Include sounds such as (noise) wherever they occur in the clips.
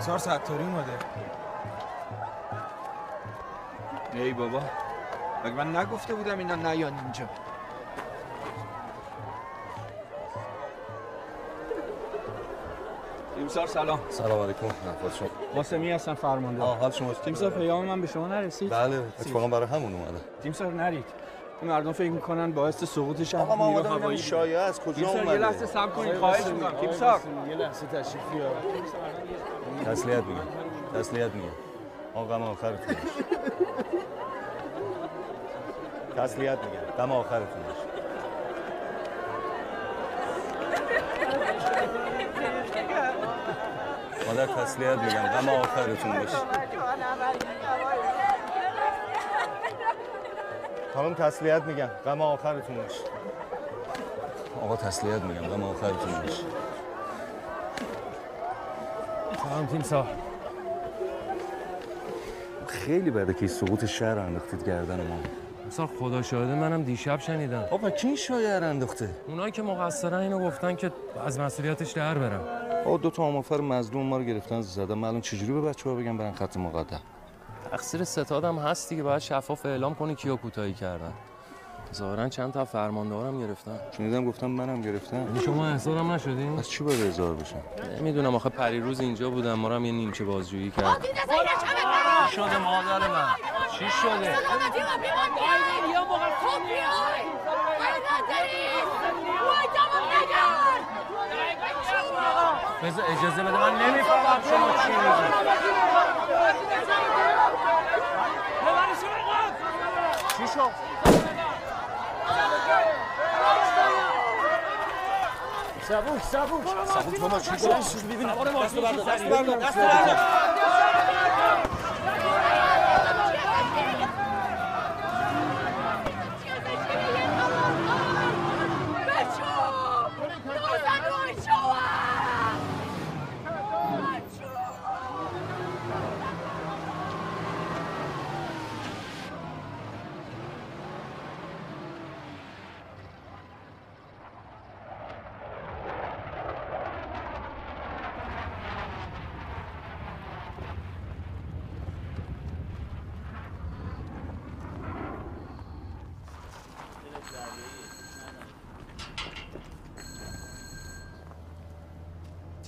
تیمسار ستاری اومده. ای بابا مگه من نگفته بودم اینا نیان اینجا؟ تیمسار سلام. سلام علیکم حال شما. قاسمی هستن فرمانده. آه حال شما تیمسار پیام من به شما نرسید؟ بله اتفاقا برای همون اومدم تیمسار نرید. این مردم فکر می‌کنن باعث سقوط شهر آقا ما نیرو اومدم هوایی شایعه از کجا تیمسار اومده؟ یه لحظه صبر کنید خواهش می‌کنم. تیمسار یه لحظه تشریف بیار تسلیت میگم. تسلیت میگم. آقا آخرتون باشه. تسلیت میگم. آخرتون باشه. مادر تسلیت میگم. غم آخرتون باشه خانم تسلیت میگم. غم آخرتون باشه آقا تسلیت میگم. غم آخرتون باشه سلام تیمسار خیلی بده که سقوط شهر رو انداختید گردن ما. مثلا خدا شاهده منم دیشب شنیدم. آقا کی این شایعه انداخته؟ اونایی که مقصرن اینو گفتن که از مسئولیتش در برم آقا دو تا آمافر مظلوم ما رو گرفتن زدن. من الان چجوری به بچه‌ها بگم برن خط مقدم؟ تقصیر ستادم هست دیگه باید شفاف اعلام کنی کیا کوتاهی کردن. ظاهرا چند تا فرماندارم گرفتن. شنیدم گفتم منم گرفتم یعنی شما احضارم نشدین؟ از چی باید هزار بشم؟ نمی‌دونم آخه پریروز اینجا بودم ما هم یه نیمچه بازجویی کرد. چی شده مادر من؟ چی شده؟ بذار اجازه بده من نمی‌فهمم شما چی میگی. چی شد؟ سبوک سبوک سبوک بابا چی شد دست بردار دست بردار دست بردار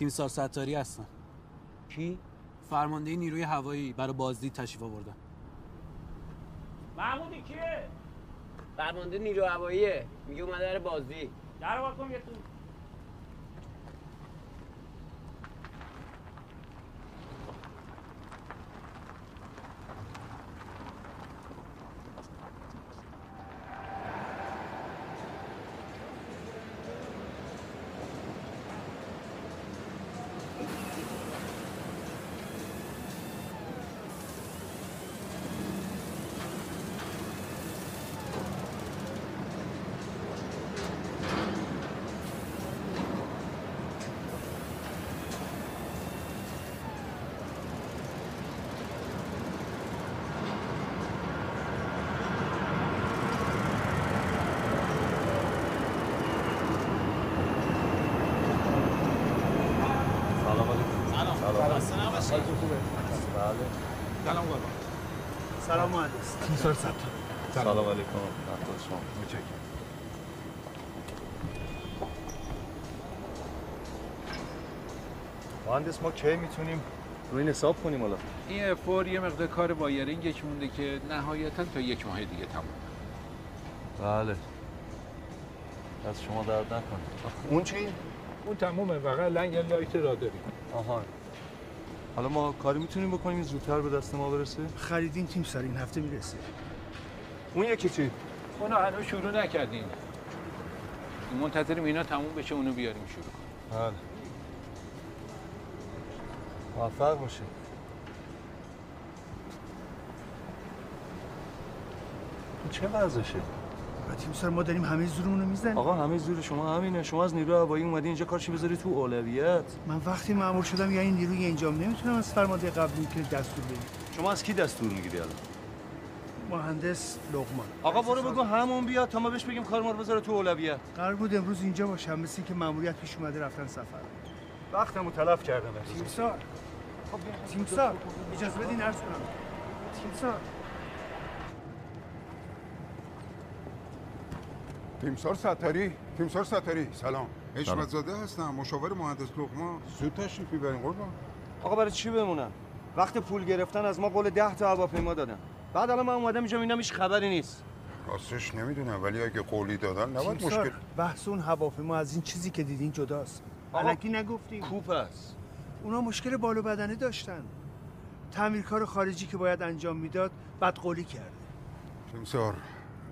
تیمسار ستاری هستن. کی؟ فرمانده نیروی هوایی برای بازدید تشریف آوردن. محمودی کیه؟ فرمانده نیرو هواییه. میگه اومده در بازی در کن یه تو سلام علیکم سلام بله سلام قربان سلام تیمسار ستاری سلام. علیکم. احوال شما. مهندس ما کی می‌تونیم؟ روی این حساب کنیم حالا. این فور یه مقدار کار وایرینگش مونده که نهایتا تا یک ماه دیگه تموم. بله. از شما درد نکنه اون چی؟ اون تمومه فقط لنگ لایت را داریم آها. حالا ما کاری می‌تونیم بکنیم این زودتر به دست ما برسه؟ خریدین تیم سر این هفته می‌رسه اون یکی چی؟ اونو هنوز شروع نکردیم منتظریم اینا تموم بشه اونو بیاریم شروع کنیم بله موفق باشید این چه وضعشه؟ تیم سر ما داریم همه زورمون رو می‌زنیم. آقا همه زور شما همینه. شما از نیروی هوایی اومدی اینجا کارشی بذاری تو اولویت؟ من وقتی مأمور شدم یعنی نیروی انجام نمی‌تونم از فرمانده قبلی که دستور بدیم شما از کی دستور می‌گیری الان؟ مهندس لقمان. آقا برو بگو همون بیاد تا ما بهش بگیم کار ما رو بذاره تو اولویت. قرار بود امروز اینجا باشم مثل که مأموریت پیش اومده رفتن سفر. وقتمو تلف کردم. تیم سار تیمسار اجازه بدین عرض کنم. تیمسار تیمسار ستاری تیمسار ستاری سلام. حشمت زاده هستم مشاور مهندس لقمان زود تشریف بیبرین قربان. آقا برای چی بمونم؟ وقت پول گرفتن از ما قول ده تا هواپیما دادن. بعد الان من اومدم اینجا اینم هیچ خبری نیست. راستش نمی‌دونم ولی اگه قولی دادن نباید مشکل بحث اون هواپیما از این چیزی که دیدین جداست. آقا، الکی نگفتیم. کوپ است. اونا مشکل بالو بدنه داشتن. تعمیرکار خارجی که باید انجام می‌داد بدقولی کرده. تیمسار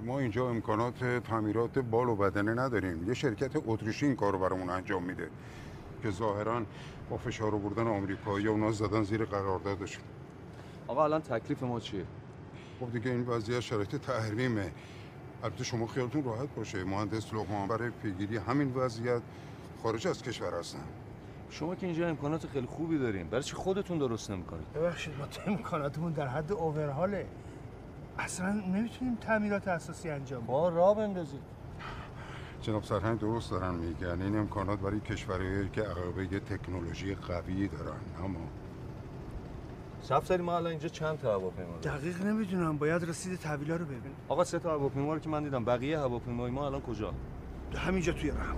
ما اینجا امکانات تعمیرات بال و بدنه نداریم. یه شرکت اتریشی این کارو برامون انجام میده که ظاهرا با فشار آوردن آمریکایی اونا زدن زیر قراردادشون آقا الان تکلیف ما چیه؟ خب دیگه این وضعیت شرایط تحریمه. البته شما خیالتون راحت باشه. مهندس لقمان برای پیگیری همین وضعیت خارج از کشور هستن. شما که اینجا امکانات خیلی خوبی دارین برای چی خودتون درست نمی‌کنید؟ ببخشید ما امکاناتمون در حد اوورهاله اصلا نمی‌تونیم تعمیرات اساسی انجام بدیم. با راه بندازید. جناب سرهنگ درست دارن میگن. این امکانات برای کشورهایی که عقبه تکنولوژی قوی دارن. اما سفتری ما الان اینجا چند تا هواپیما دقیق نمی‌دونم. باید رسید تحویلا رو ببینیم. آقا سه تا هواپیما رو که من دیدم. بقیه هواپیمای ما الان کجا؟ همینجا توی رحم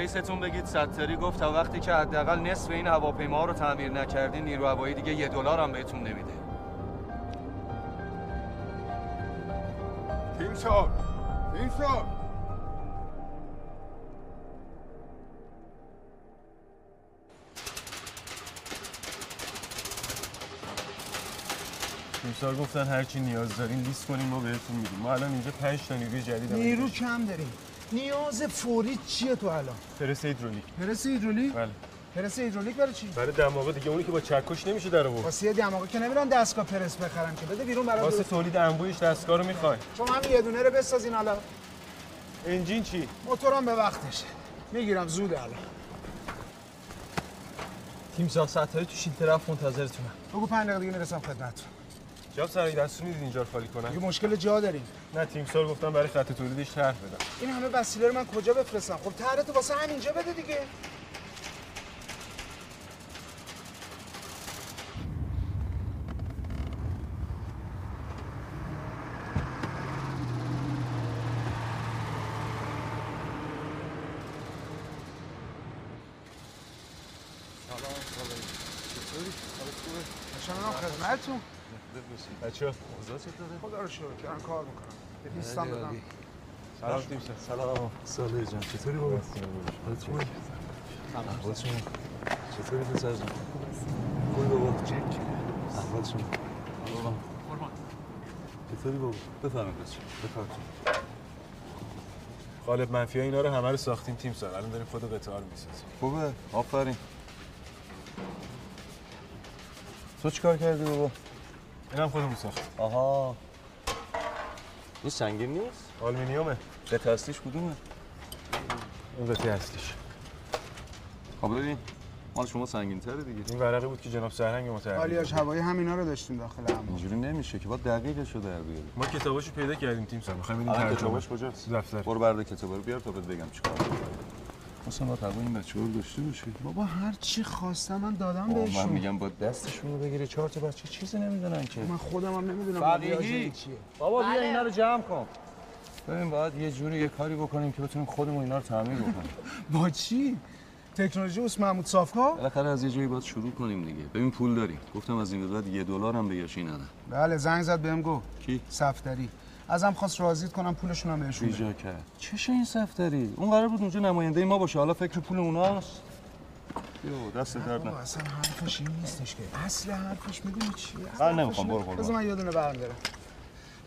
رئیستون بگید ستاری گفت تا وقتی که حداقل نصف این هواپیما رو تعمیر نکردین نیرو هوایی دیگه یه دلار هم بهتون نمیده. تیمسار تیمسار تیمسار گفتن هر چی نیاز دارین لیست کنیم ما بهتون میدیم. ما الان اینجا 5 تا نیروی جدید نیرو. کم داریم. نیاز فوری چیه تو الان؟ پرس هیدرولیک. پرس هیدرولیک؟ بله. پرس هیدرولیک برای چی؟ برای دماغه دیگه اونی که با چکش نمیشه در آورد. واسه یه دماغه که نمیرن دستگاه پرس بخرن که بده بیرون برای واسه. تولید انبویش دستگاه رو می‌خوای. شما هم یه دونه رو بسازین حالا. انجین چی؟ موتورم به وقتشه. می‌گیرم زود الان. تیم سال ستایی تو شیل طرف منتظرتونم. بگو پنج دقیقه دیگه می‌رسم خدمتتون. جناب سرایی دستور می‌دید اینجا رو خالی کنن یه مشکل جا داریم. نه تیمسار گفتن برای خط تولیدش طرح بدم. این همه وسیله رو من کجا بفرستم؟ خب طرح تو واسه همینجا بده دیگه. سلام خدمتتون. بچه ها خدا رو شکر دارن کار می‌کنم. یه لیستم بدم. سلام تیمسار سلام. ساله جان چطوری بابا؟ چطوری پسر جان؟ خوبی بابا؟ احوال شما چطوری بابا؟ بفرمایید بچه بفرمایید. قالب منفی ها اینا رو همه رو ساختیم تیمسار الان داریم خود قطعه رو می‌سازیم. خوبه؟ آفرین. تو چیکار کردی بابا؟ اینم خودمون ساخت. آها. این سنگین نیست؟ آلومینیومه. قطعه اصلیش کدومه؟ اون قطعه اصلیش. خب ببین مال شما سنگین تره دیگه. این ورقه بود که جناب سرهنگ متعهد آلیاش هوایی همینا رو داشتیم داخل هم. اینجوری نمیشه که باید دقیقش رو در بیاری ما کتاباشو پیدا کردیم تیمسار می‌خوایم بدیم الان ترجمه. کتاباش کجاست؟ دفتر. برو برده کتابا رو بیار تا بهت بگم چیکار مثلا با تقوی این رو داشته باشی. بابا هر چی خواستم من دادم آه، من بهشون. میگم با دستشون رو بگیری. چهار تا بچه چیزی نمی‌دونن که. من خودم هم نمی‌دونم فقیهی. بابا بیا اینا رو جمع کن. ببین باید یه جوری یه کاری بکنیم که بتونیم خودمون اینا رو تعمیر بکنیم. (laughs) با چی؟ تکنولوژی اوس محمود صافکا بالاخره از یه جایی باید شروع کنیم دیگه. ببین پول داریم. گفتم از این به بعد یه دلار هم بگیرشی ندن. بله زنگ زد بهم گفت. کی؟ صفدری. ازم خواست راضیت کنم پولشون هم بهشون. بیجا کرد چشه این صفتری اون قرار بود اونجا نماینده ما باشه. حالا فکر پول اوناست یو دست درد نه اصلا حرفش این نیستش که. اصل حرفش می‌دونی چیه؟ من نمی‌خوام، برو. بذار من یه دونه برم دارم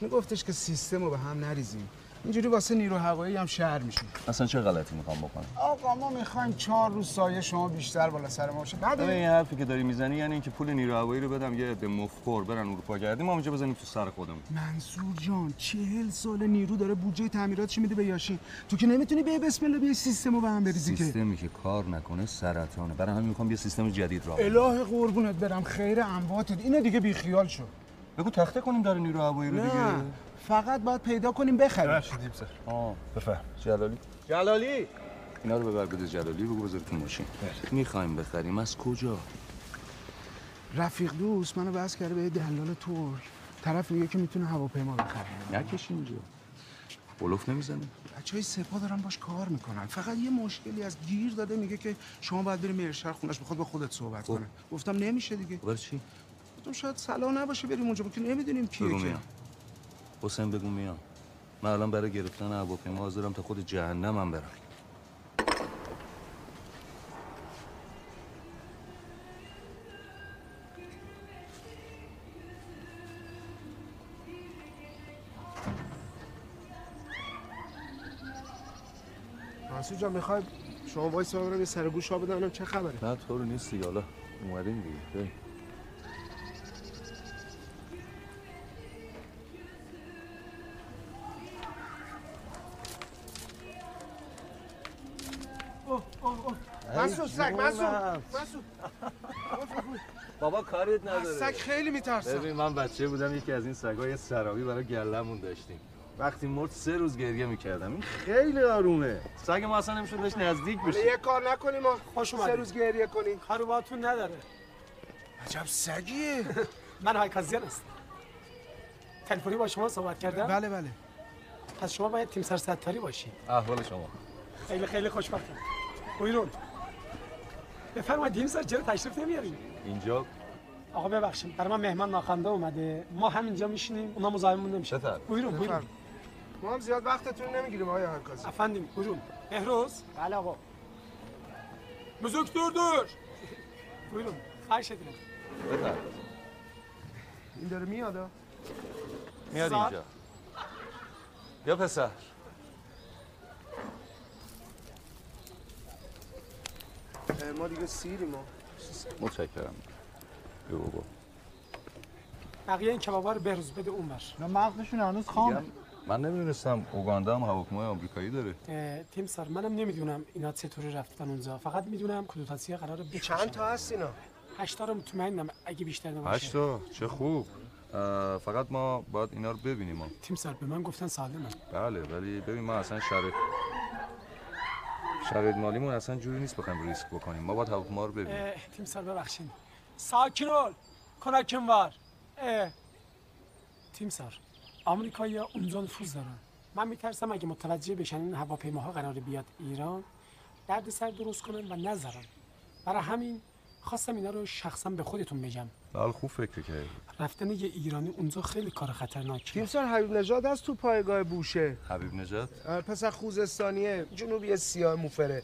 میگفتش که سیستم رو به هم نریزیم. اینجوری واسه نیرو هوایی هم شهر میشیم اصلا چه غلطی می‌خوام بکنم؟ آقا ما می‌خوایم چهار روز سایه شما بیشتر بالا سر ما باشه. بعد این حرفی که داری می‌زنی یعنی اینکه پول نیرو هوایی رو بدم یه عده مفخور برن اروپا گردیم ما اینجا بزنیم تو سر خودمون. منصور جان چهل سال نیرو داره بودجه تعمیراتش میده به یاشی تو که نمی‌تونی به بسم الله بیای سیستم رو به هم بریزی که. سیستمی که کار نکنه سرطانه. برای همین می‌خوام یه سیستم جدید راه بندازم. اله قربونت برم. خیر امواتت اینو دیگه بیخیال شو. بگو تخته کنیم در نیرو هوایی رو دیگه. نه فقط باید پیدا کنیم بخریم. ببخشید سر. آه. بفهم جلالی. جلالی. اینا رو ببر بده جلالی بگو بذار تو ماشین. می‌خوایم بخریم. از کجا؟ رفیق دوست منو بس کرده به دلال ترک. طرف میگه که می‌تونه هواپیما بخره. نکش اینجا. بلوف نمی‌زنه. بچه های سپا دارن باش کار می‌کنن. فقط یه مشکلی از گیر داده میگه که شما باید بری مرشر خونش بخواد با خودت صحبت کنه. گفتم نمیشه دیگه. برای چی؟ گفتم شاید صلاح نباشه بریم اونجا که نمی‌دونیم کیه بگو که؟ میام حسین بگو میام من الان برای گرفتن هواپیما حاضرم تا خود جهنمم برم. منصور جان می‌خوای شما وایس برم یه سر گوش ها بدنم چه خبره؟ نه تو رو نیستی حالا اومدیم دیگه. سگ منصور منصور بابا کاریت از سگ خیلی میترسم. ببین من بچه بودم یکی از این سگای سرابی برای گلمون داشتیم. وقتی مرد سه روز گریه می‌کردم. این خیلی آرومه. سگ ما اصلا نمی‌شد بهش نزدیک بشه. یه کار نکنیم ما. خوش سه اومدید. روز گریه کنیم. کارو باهاتون نداره. عجب سگیه. (laughs) من های کازیان هستم. تلفنی با شما صحبت کردم. بله بله. پس شما باید تیم سر ستاری باشی احوال شما. خیلی خیلی خوشبختم. بویرون بفرمایید تیم سر چرا تشریف نمیارین؟ اینجا؟ آقا ببخشید برای من مهمان ناخوانده اومده. ما همینجا میشینیم اونا مزاحممون نمیشه. بویرون بفرم. ما هم زیاد وقتتون نمی‌گیریم آقای هرکازی افندیم بویرون. بهروز. بله آقا. بزرگ دور دور. بویرون خواهش بفرم. این داره میاد؟ میاد. اینجا. یا پسر. ما دیگه سیریم ما متشکرم. بگو بابا بقیه این کبابا رو بهروز بده اون بر نه مغزشون هنوز خامه من نمی‌دونستم اوگاندا هم هواپیمای آمریکایی داره. تیم سر منم نمی‌دونم اینا چطوری رفتن اونجا. فقط می‌دونم کدوتاسی قرار بکشن چند تا هست اینا؟ هشتا رو مطمئنم اگه بیشتر نباشه. هشتا چه خوب. فقط ما باید اینا رو ببینیم. ما. تیم سر به من گفتن سالمه. بله ولی ببین ما اصلا شرایط شرایط مالیمون اصلا جوری نیست بخوایم ریسک بکنیم. ما باید هواپیما رو ببینیم. تیم سر ببخشید ساکن کمکم var اه. تیم سر. آمریکایی اونجا نفوذ دارن. من میترسم اگه متوجه بشن این هواپیماها قرار بیاد ایران درد سر درست کنن و نذارن. برای همین خواستم اینا رو شخصا به خودتون بگم. بله خوب فکر کردی. رفتن یه ایرانی اونجا خیلی کار خطرناکیه تیم سر حبیب نژاد هست تو پایگاه بوشه. حبیب نجات اه، پسر خوزستانیه جنوبی سیاه موفره.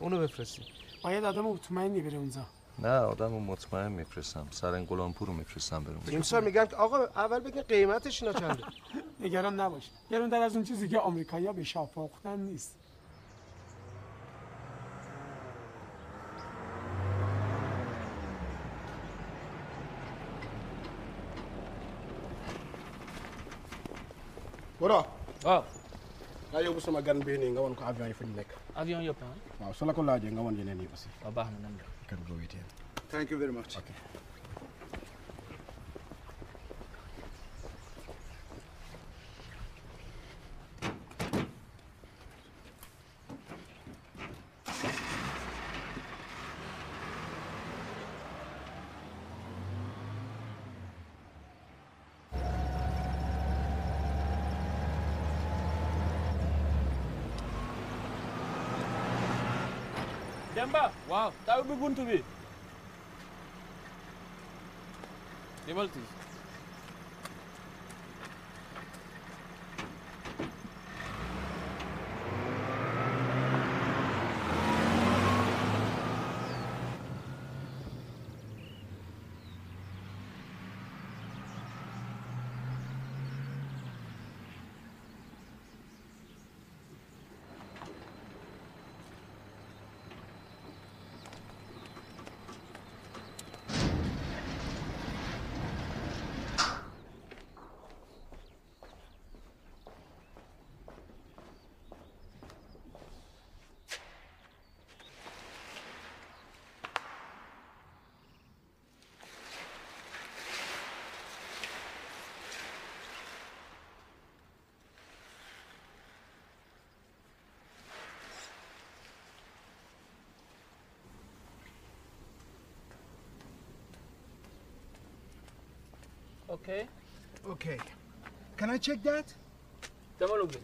اونو بفرستیم باید آدم مطمئنی بره اونجا. نه آدم رو مطمئن میفرستم. سر انقلامپور رو میفرستم برون تیم سر میگن که آقا اول بگین قیمتش اینا چنده. (laughs) نگران نباش. گرون در از اون چیزی که آمریکایی‌ها به شاپاختن نیست. Bora. waaw nga yóbbu sama gan bii nii nga won ko avion yi fu ñu nekk. avion yëpp ah waaw su la ko laajee nga won yeneen yi aussi. waaw baax na nan la Can go. Thank you very much. কোন তুমি? কে বলছিস? Okay. Okay. Can I check that? Tamam okay.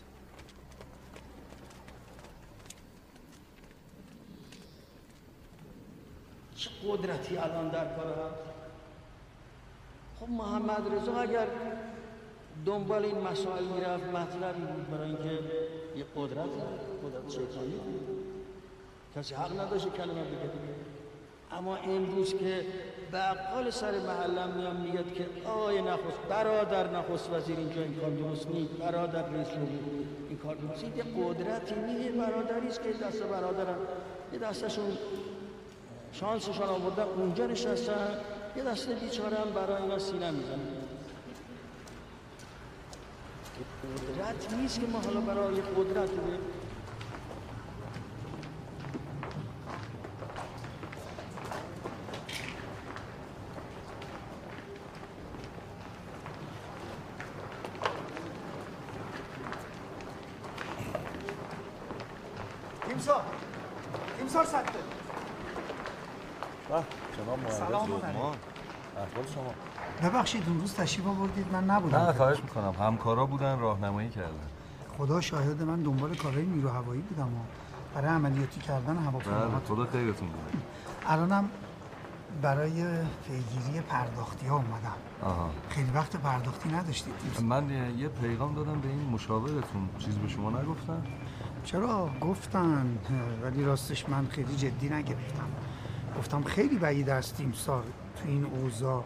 چه قدرتی الان در کار هست خب محمد رضا اگر دنبال این مسائل می‌رفت مطلبی بود برای اینکه یه قدرت قدرت شیطانی بود کسی حق نداشت کلمه بگه دیگه اما امروز که بقال سر محلم میام میگه که آقای نخست برادر نخست وزیر اینجا این کار درست نیست برادر رئیس جمهور این کار درست نیست. قدرتی نیه برادری است که دست برادرم. یه دستشون شانسشان آوردن اونجا نشستن. یه دسته بیچاره هم برای اینا سینه می‌زنن. قدرت نیست که ما حالا برای قدرت بگیم تیمسار تیمسار سکته جناب سلام مهندس. لقمان احوال شما. ببخشید اون روز تشریف آوردید من نبودم. نه خواهش می‌کنم. همکارا بودن راهنمایی کردن. خدا شاهد من دنبال کارهای نیرو هوایی بودم و برای عملیاتی کردن بله هواپیماها خدا خیرتون بود الانم برای پیگیری پرداختی ها اومدم. آها. خیلی وقت پرداختی نداشتید. من یه پیغام دادم به این مشاورتون. چیز به شما نگفتن. چرا؟ گفتن. ولی راستش من خیلی جدی نگرفتم. گفتم خیلی بعید است تیمسار تو این اوضاع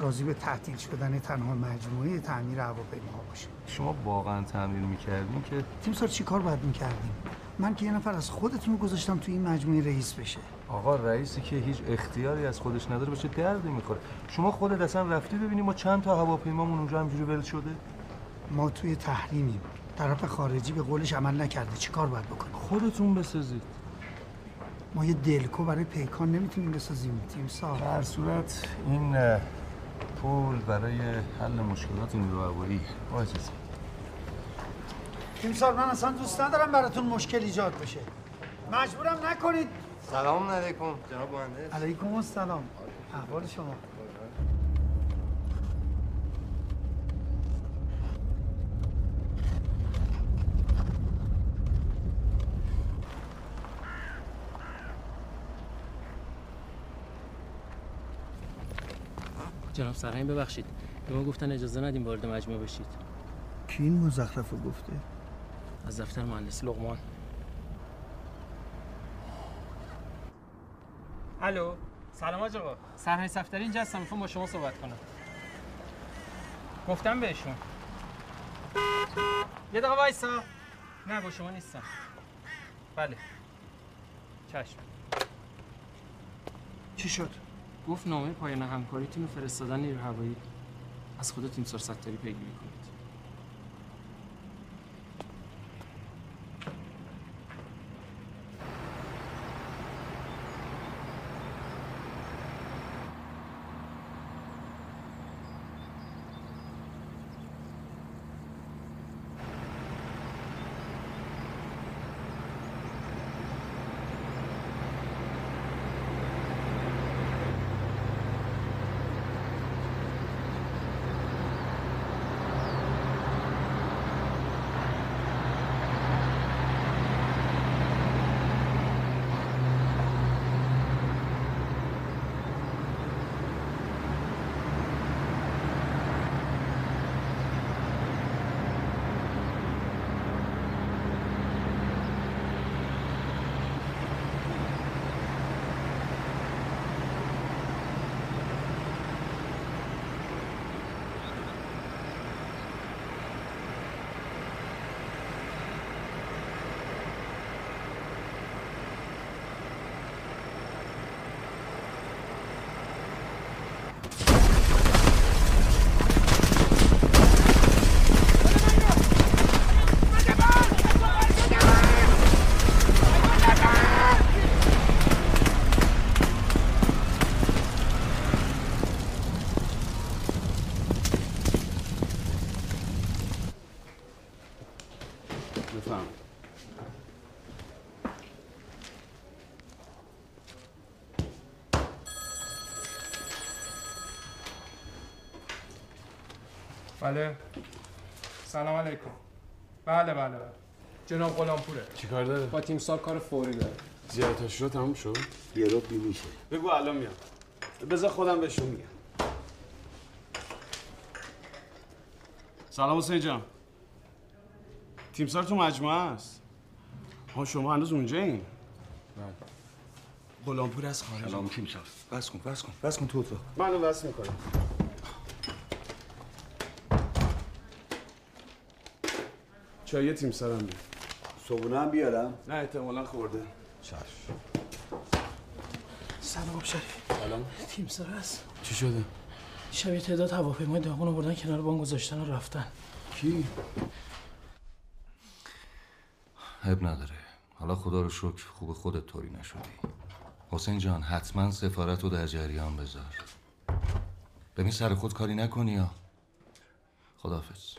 راضی به تعطیل شدن تنها مجموعه تعمیر هواپیماها باشه شما واقعا تعمیر می‌کردین که تیمسار چی کار باید می‌کردیم؟ من که یه نفر از خودتون رو گذاشتم تو این مجموعه رئیس بشه. آقا رئیسی که هیچ اختیاری از خودش نداره به چه دردی می‌خوره؟ شما خودت اصلا رفتی ببینی ما چند تا هواپیمامون اونجا همجوری ول شده؟ ما توی تحریمیم. طرف خارجی به قولش عمل نکرده. چی کار باید بکنیم خودتون بسازید. ما یه دلکو برای پیکان نمی‌تونیم بسازیم. تیمسار در صورت این پول برای حل مشکلات نیرو هوایی با اجازه تیمسار من اصلا دوست ندارم براتون مشکل ایجاد بشه. مجبورم نکنید. سلام علیکم. جناب مهندس. علیکم السلام. احوال شما. جناب سرهنگ ببخشید. به ما گفتن اجازه ندیم وارد مجموعه بشید. کی این مزخرف رو گفته؟ از دفتر مهندس لقمان. الو سلام آج آقا. سرهنگ صفدری اینجا هستم می‌خوام با شما صحبت کنم. گفتم بهشون. یه دقیقه وایسا. نه با شما نیستم. بله. چشم. چی شد؟ گفت نامه پایان همکاریتون رو فرستادن نیرو هوایی از خود تیمسار ستاری پیگیری کنید بفهم بله. سلام علیکم. بله بله بله. جناب غلامپوره چیکار داره؟ با تیمسار کار فوری داره. زیارتش رو تموم شد؟ یه رو بی میشه. بگو الان میام. بذار خودم بهشون میگم. سلام حسین جان. تیمسار تو مجموعه است. ها شما هنوز اونجا این غلامپور از خارج سلام تیمسار بس کن بس کن بس کن تو اتاق. منو وصل می‌کنم چای تیمسارم بیار صبونه هم بیارم؟ نه احتمالا خورده. چشم. سلام شریف سلام. تیم سر هست؟ چی شده؟ شب یه تعداد هواپیمای داغون رو بردن کنار بام گذاشتن و رفتن. کی؟ عیب نداره. حالا خدا رو شکر خوب خودت طوری نشدی. حسین جان حتما سفارت رو در جریان بذار. ببین سر خود کاری نکنی یا؟ خدافز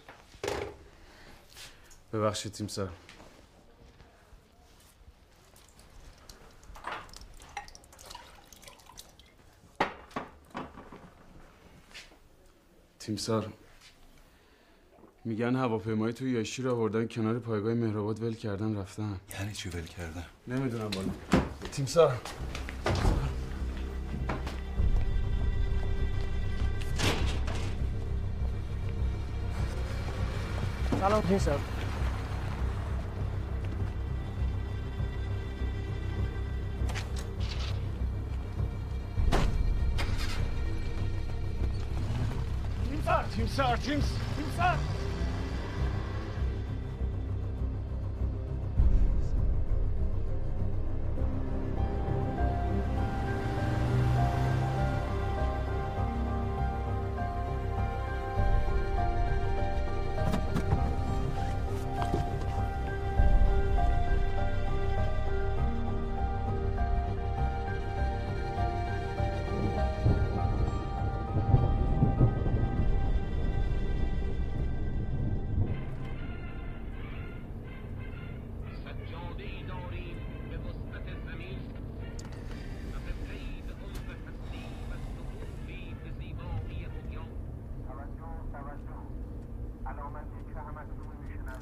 ببخشید تیمسار تیمسار میگن هواپیمایی توی یاشی رو آوردن کنار پایگاه مهرآباد ول کردن رفتن. یعنی چی ول کردن؟ نمی‌دونم بالا. تیمسار سلام تیم سر. تیمسار تیمسار تیمس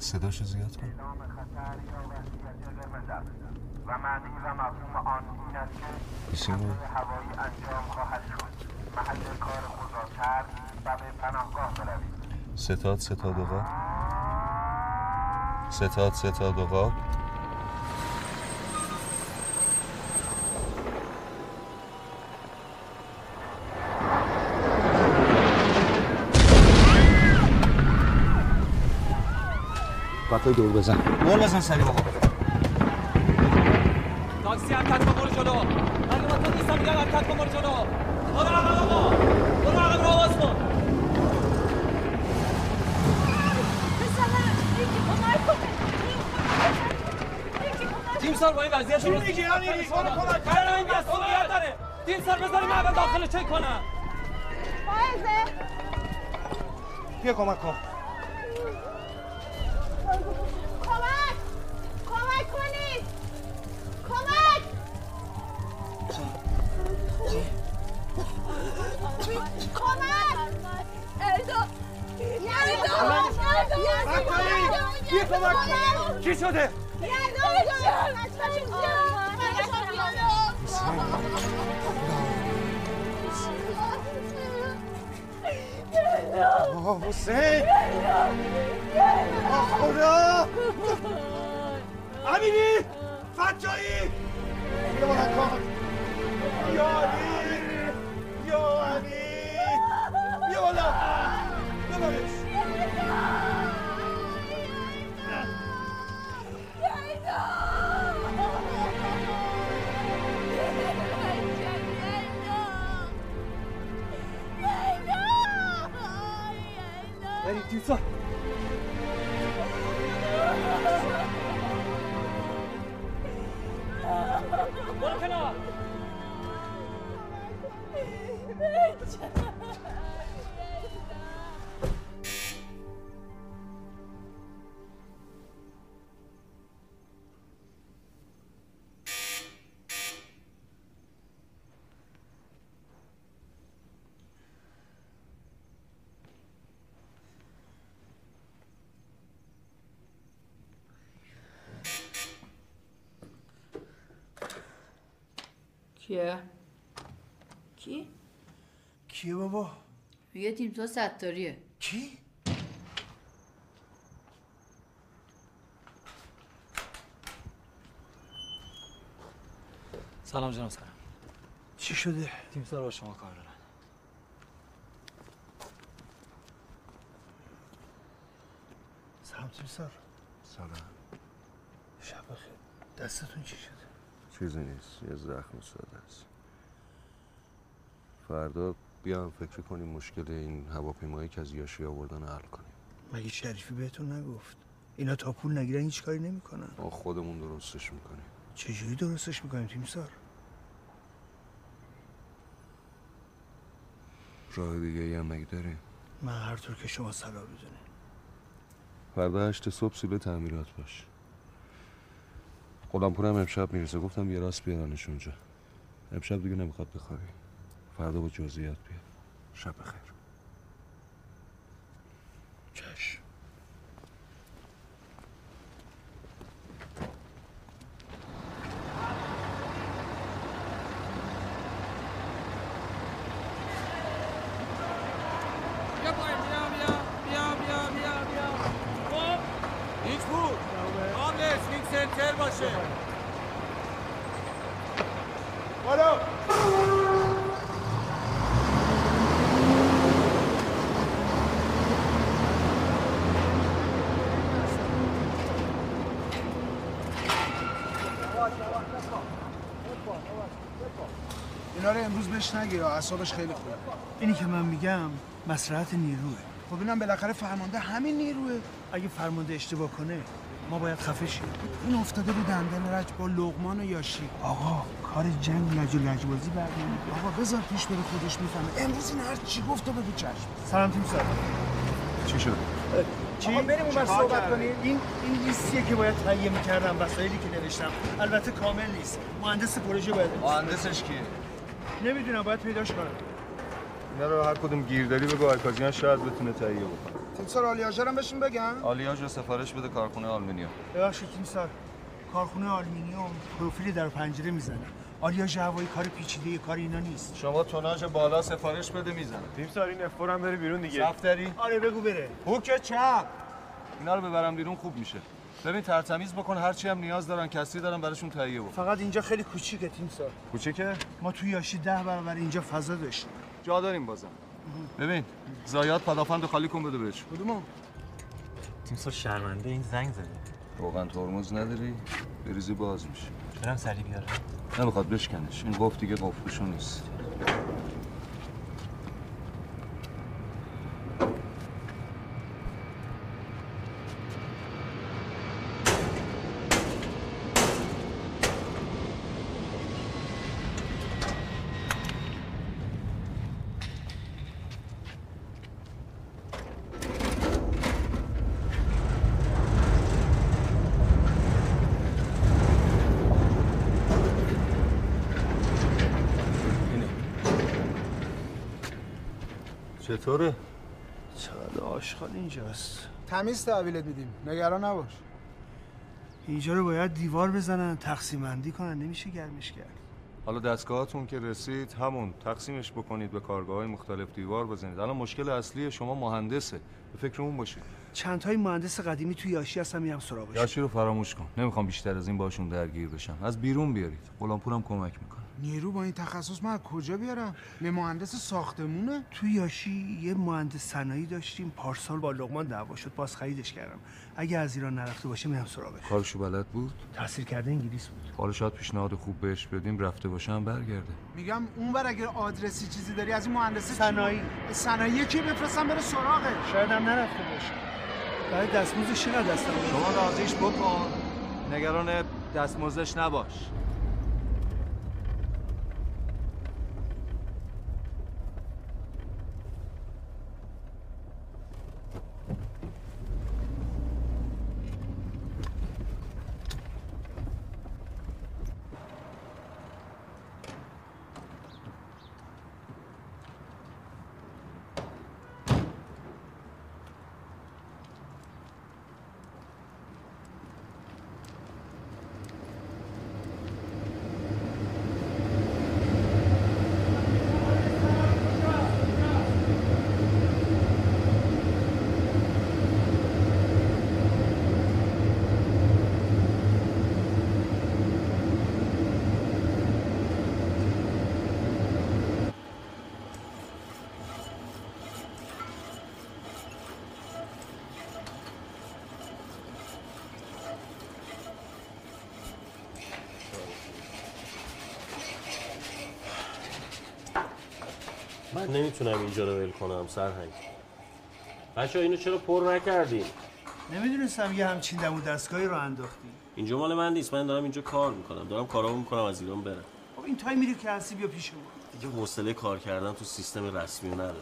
صداشو زیاد کن. و معنی و مفهوم آن این است که بیسیم رو هوایی انجام خواهد شد. محل کار خود را ترک و به پناهگاه بروید. ستاد ستاد و ستاد ستاد و بطای دور بزن. دور بزن سری بابا. تاکسی حرکت کن برو جلو. اگه با تو نیستم میگم کن برو جلو. برو عقب آقا برو عقب رو آواز کن. تیم سال با این وضعیت چی میگی یعنی؟ برو کمک کن. این مسئولیت داره. تیم سال بذاری من اول داخل چک کنم فائزه بیا کمک کن. میگه تیمسار ستاریه کی؟ سلام جناب سرم. چی شده؟ تیمسار با شما کار دارن. سلام تیمسار سلام. شب بخیر. دستتون چی شده؟ چیزی نیست یه زخم ساده است. فردا بیام فکر کنیم مشکل این هواپیمایی که از یاشی آوردن حل کنیم. مگه شریفی بهتون نگفت؟ اینا تا پول نگیرن هیچ کاری نمی‌کنن. ما خودمون درستش می‌کنیم. چجوری درستش می‌کنیم تیمسار راه دیگه ای هم مگه داریم؟ من هر طور که شما صلاح بدونین. فردا هشت صبح سیبه تعمیرات باش. غلامپورم امشب می‌رسه. گفتم یه راست بیارنش اونجا. امشب دیگه نمی‌خواد بخوابی. فردا با جزئیات بیا. شب بخیر. چشم بیا پایین بیا بیا بیا بیا بیا بیا خب هیچ بود قابل اسمینگ سنتر باشه بالا بهش نگیر اعصابش خیلی خوبه. اینی که من میگم مسرحت نیروه. خب اینم بالاخره فرمانده همین نیروه. اگه فرمانده اشتباه کنه ما باید خفه شیم. این افتاده رو دندان رج با لغمان و یاشی. آقا کار جنگ لج و لجبازی برنامه آقا بذار پیش بره خودش می‌فهمه. امروز این هر چی گفت و بگو چشم. سلام تیم سر. چی شد؟ چی؟ آقا بریم اون صحبت کنیم. این این لیستیه که باید تهیه می‌کردم وسایلی که نوشتم. البته کامل نیست. مهندس پروژه باید مهندسش کیه؟ نمی‌دونم باید پیداش کنم. اینا رو هر کدوم گیرداری بگو آرکازیان شاید بتونه تهیه بکنه. تیمسار آلیاژ رو هم بهشون بگم. آلیاژ رو سفارش بده کارخونه آلومینیوم ببخشید تیمسار کارخونه آلومینیوم پروفیل در پنجره می‌زنه. آلیاژ هوایی کار پیچیده کار اینا نیست. شما توناژ بالا سفارش بده می‌زنه. تیمسار این افور هم بره بیرون دیگه. دفتری آره بگو بره. هوک چپ. اینا رو ببرم بیرون خوب میشه. ببین ترتمیز بکن هرچی هم نیاز دارن کسی دارن براشون تهیه بکن. فقط اینجا خیلی کوچیکه تیمسار کوچیکه؟ ما توی یاشی ده برابر اینجا فضا داشتیم. جا داریم بازم. ببین زایات پدافند رو خالی کن بده بهش. کدومو؟ تیم سار شرمنده این زنگ زده. روغن ترمز نداری؟ بریزی باز میشه. برم سری بیارم نمی‌خواد بشکنش. این قفل دیگه قفلشون نیست. چطوره؟ چقدر آشغال اینجاست. تمیز تحویلت میدیم. نگران نباش. اینجا رو باید دیوار بزنن تقسیم بندی کنن. نمیشه گرمش کرد. حالا دستگاهاتون که رسید همون تقسیمش بکنید به کارگاه های مختلف دیوار بزنید. الان مشکل اصلی شما مهندسه. به فکر اون باشید چند تای مهندس قدیمی توی یاشی هستن میرم سراغش. یاشی رو فراموش کن. نمی‌خوام بیشتر از این باشون درگیر بشم. از بیرون بیارید. غلامپورم کمک می‌کنه. نیرو با این تخصص من از کجا بیارم؟ به مهندس ساختمونه؟ توی یاشی یه مهندس صنایعی داشتیم. پارسال با لقمان دعوا شد باز خریدش کردم. اگه از ایران نرفته باشه میرم سراغش. کارشو بلد بود؟ تحصیل کرده انگلیس بود. حالا شاید پیشنهاد خوب بهش بدیم رفته باشم برگرده. میگم اونور اگه آدرسی چیزی داری از این مهندس صنایعی. صنایعی کی بفرستم بره سراغش؟ شاید هم نرفته باشه. برای دستموزش چقدر دستم شما راضیش بکن. نگران دستمزدش نباش. نمی‌تونم اینجا رو ول کنم سرهنگ. بچه اینو چرا پر نکردیم نمی‌دونستم یه همچین دم و دستگاهی رو انداختی. اینجا مال من نیست من دارم اینجا کار می‌کنم. دارم کارامو می‌کنم از ایران برم. خب این تای میری که هستی بیا پیش ما. دیگه حوصله کار کردن تو سیستم رسمی ندارم.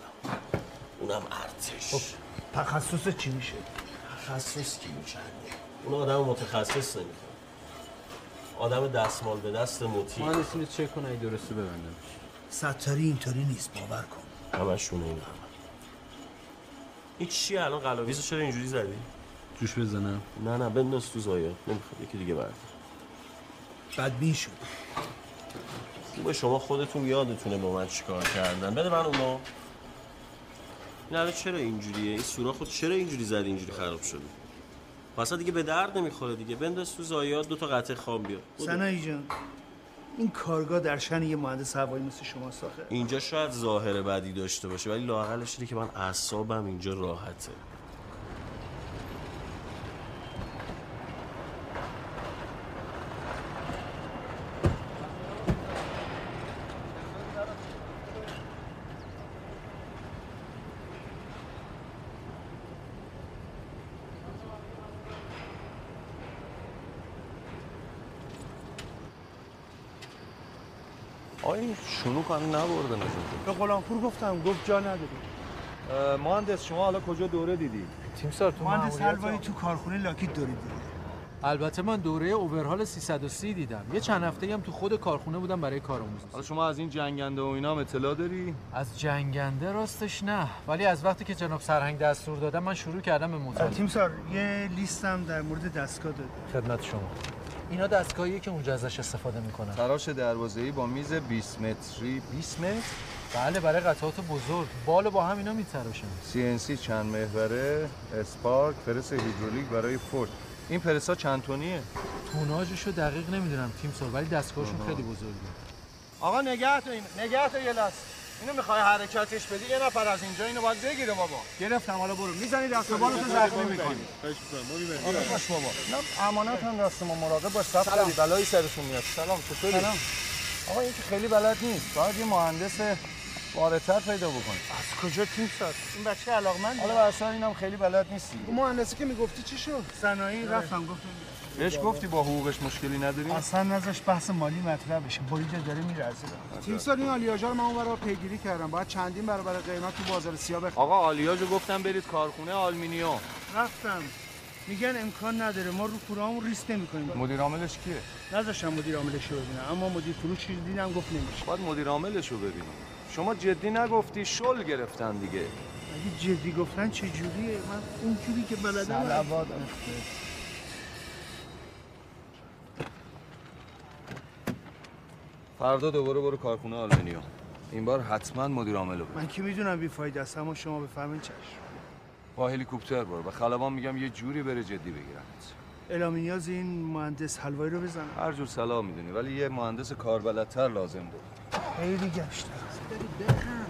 اونم ارتش. خب تخصص چی میشه؟ تخصص کی میشه اون آدم متخصص نمی‌خواد. آدم دستمال به دست مطیع مهندس اینو چک کن درسته ببندم ستاری اینطوری نیست باور کن. همشونه این همه این چیه الان قلاویزو چرا اینجوری زدی؟ جوش بزنم. نه نه بنداز تو زایا. نمی‌خواد یکی دیگه بردار بدبین شد. خوبه شما خودتون یادتونه با من چیکار کردن. بده من اونو این الان چرا اینجوریه؟ این سوراخ خود چرا اینجوری زدی اینجوری خراب شده؟ واسه دیگه به درد نمی‌خوره دیگه. بنداز تو زایات دو تا قطعه خام بیار. بدو. سنایی جان. این کارگاه در شن یه مهندس هوایی مثل شما ساخته اینجا شاید ظاهر بدی داشته باشه ولی لااقلش اینه که من اعصابم اینجا راحته. آقا این شنوک هم نبردن به غلامپور گفتم گفت جا نداری. مهندس شما حالا کجا دوره دیدی؟ تیمسار تو مهندس حلوایی تو کارخونه لاکیت دوری دیدی البته من دوره اوورهال 330 دیدم. یه چند هفته هم تو خود کارخونه بودم برای کارآموزی حالا شما از این جنگنده و اینا هم اطلاع داری؟ از جنگنده راستش نه. ولی از وقتی که جناب سرهنگ دستور دادم من شروع کردم به مطالعه تیمسار یه لیستم در مورد دستگاه داد خدمت شما. اینا دستگاهیه که اونجا ازش استفاده می‌کنن. تراش دروازه‌ای با میز 20 متری. 20 متر؟ بله برای قطعات بزرگ. بالو با هم اینا میتراشن. CNC چند محوره اسپارک پرس هیدرولیک برای فورد این پرسا چند تونیه توناژشو دقیق نمی‌دونم تیم سور ولی دستگاهشون. خیلی بزرگه. آقا نگه تو این نگه تو یه لحظه. اینو می‌خوای حرکتش بدی؟ یه نفر از اینجا اینو باید بگیره بابا. گرفتم حالا برو. می‌زنی دست و بالتو زخمی می‌کنی آقا باش بابا. نه امانت هم دست ما مراقب باش. صف خیلی بلایی سرشون میاد. سلام چطوری؟ سلام. آقا این که خیلی بلد نیست. باید یه مهندس واردتر پیدا بکنی از کجا تیم سار این بچه علاقمند حالا برسا اینم خیلی بلد نیستی مهندسی که می‌گفتی چی شد؟ صنایع رفتم گفتم بهش گفتی با حقوقش مشکلی نداری؟ اصلا نذاش بحث مالی مطرح بشه. بریده داره میره از. تیم سال این آلیاژا رو من اونورا پیگیری کردم. باید چندین برابر قیمت تو بازار سیاه بخرم. آقا آلیاژو گفتم برید کارخونه آلومینیوم رفتم. میگن امکان نداره. ما رو کوره‌هامون ریسک نمی‌کنیم. مدیر عاملش کیه؟ نذاشتم مدیر عاملش رو ببینم. اما مدیر فروش چیز دیدم گفت نمیشه. باید مدیر عاملش رو ببینی شما جدی نگفتی شل گرفتن دیگه. اگه جدی گفتن چه جوریه؟ من اون جوری که بلدم فردا دوباره برو کارخونه آلومینیوم این بار حتما مدیر عامل. من که می‌دونم بی فایده است اما شما بفهمین چشم. با هلیکوپتر برو. و خلبان میگم یه جوری بره جدی بگیرنت. اعلام نیاز این مهندس حلوایی رو بزنم هر جور سلام می‌دونی ولی یه مهندس کاربلدتر لازم داری خیلی گشتم ندارم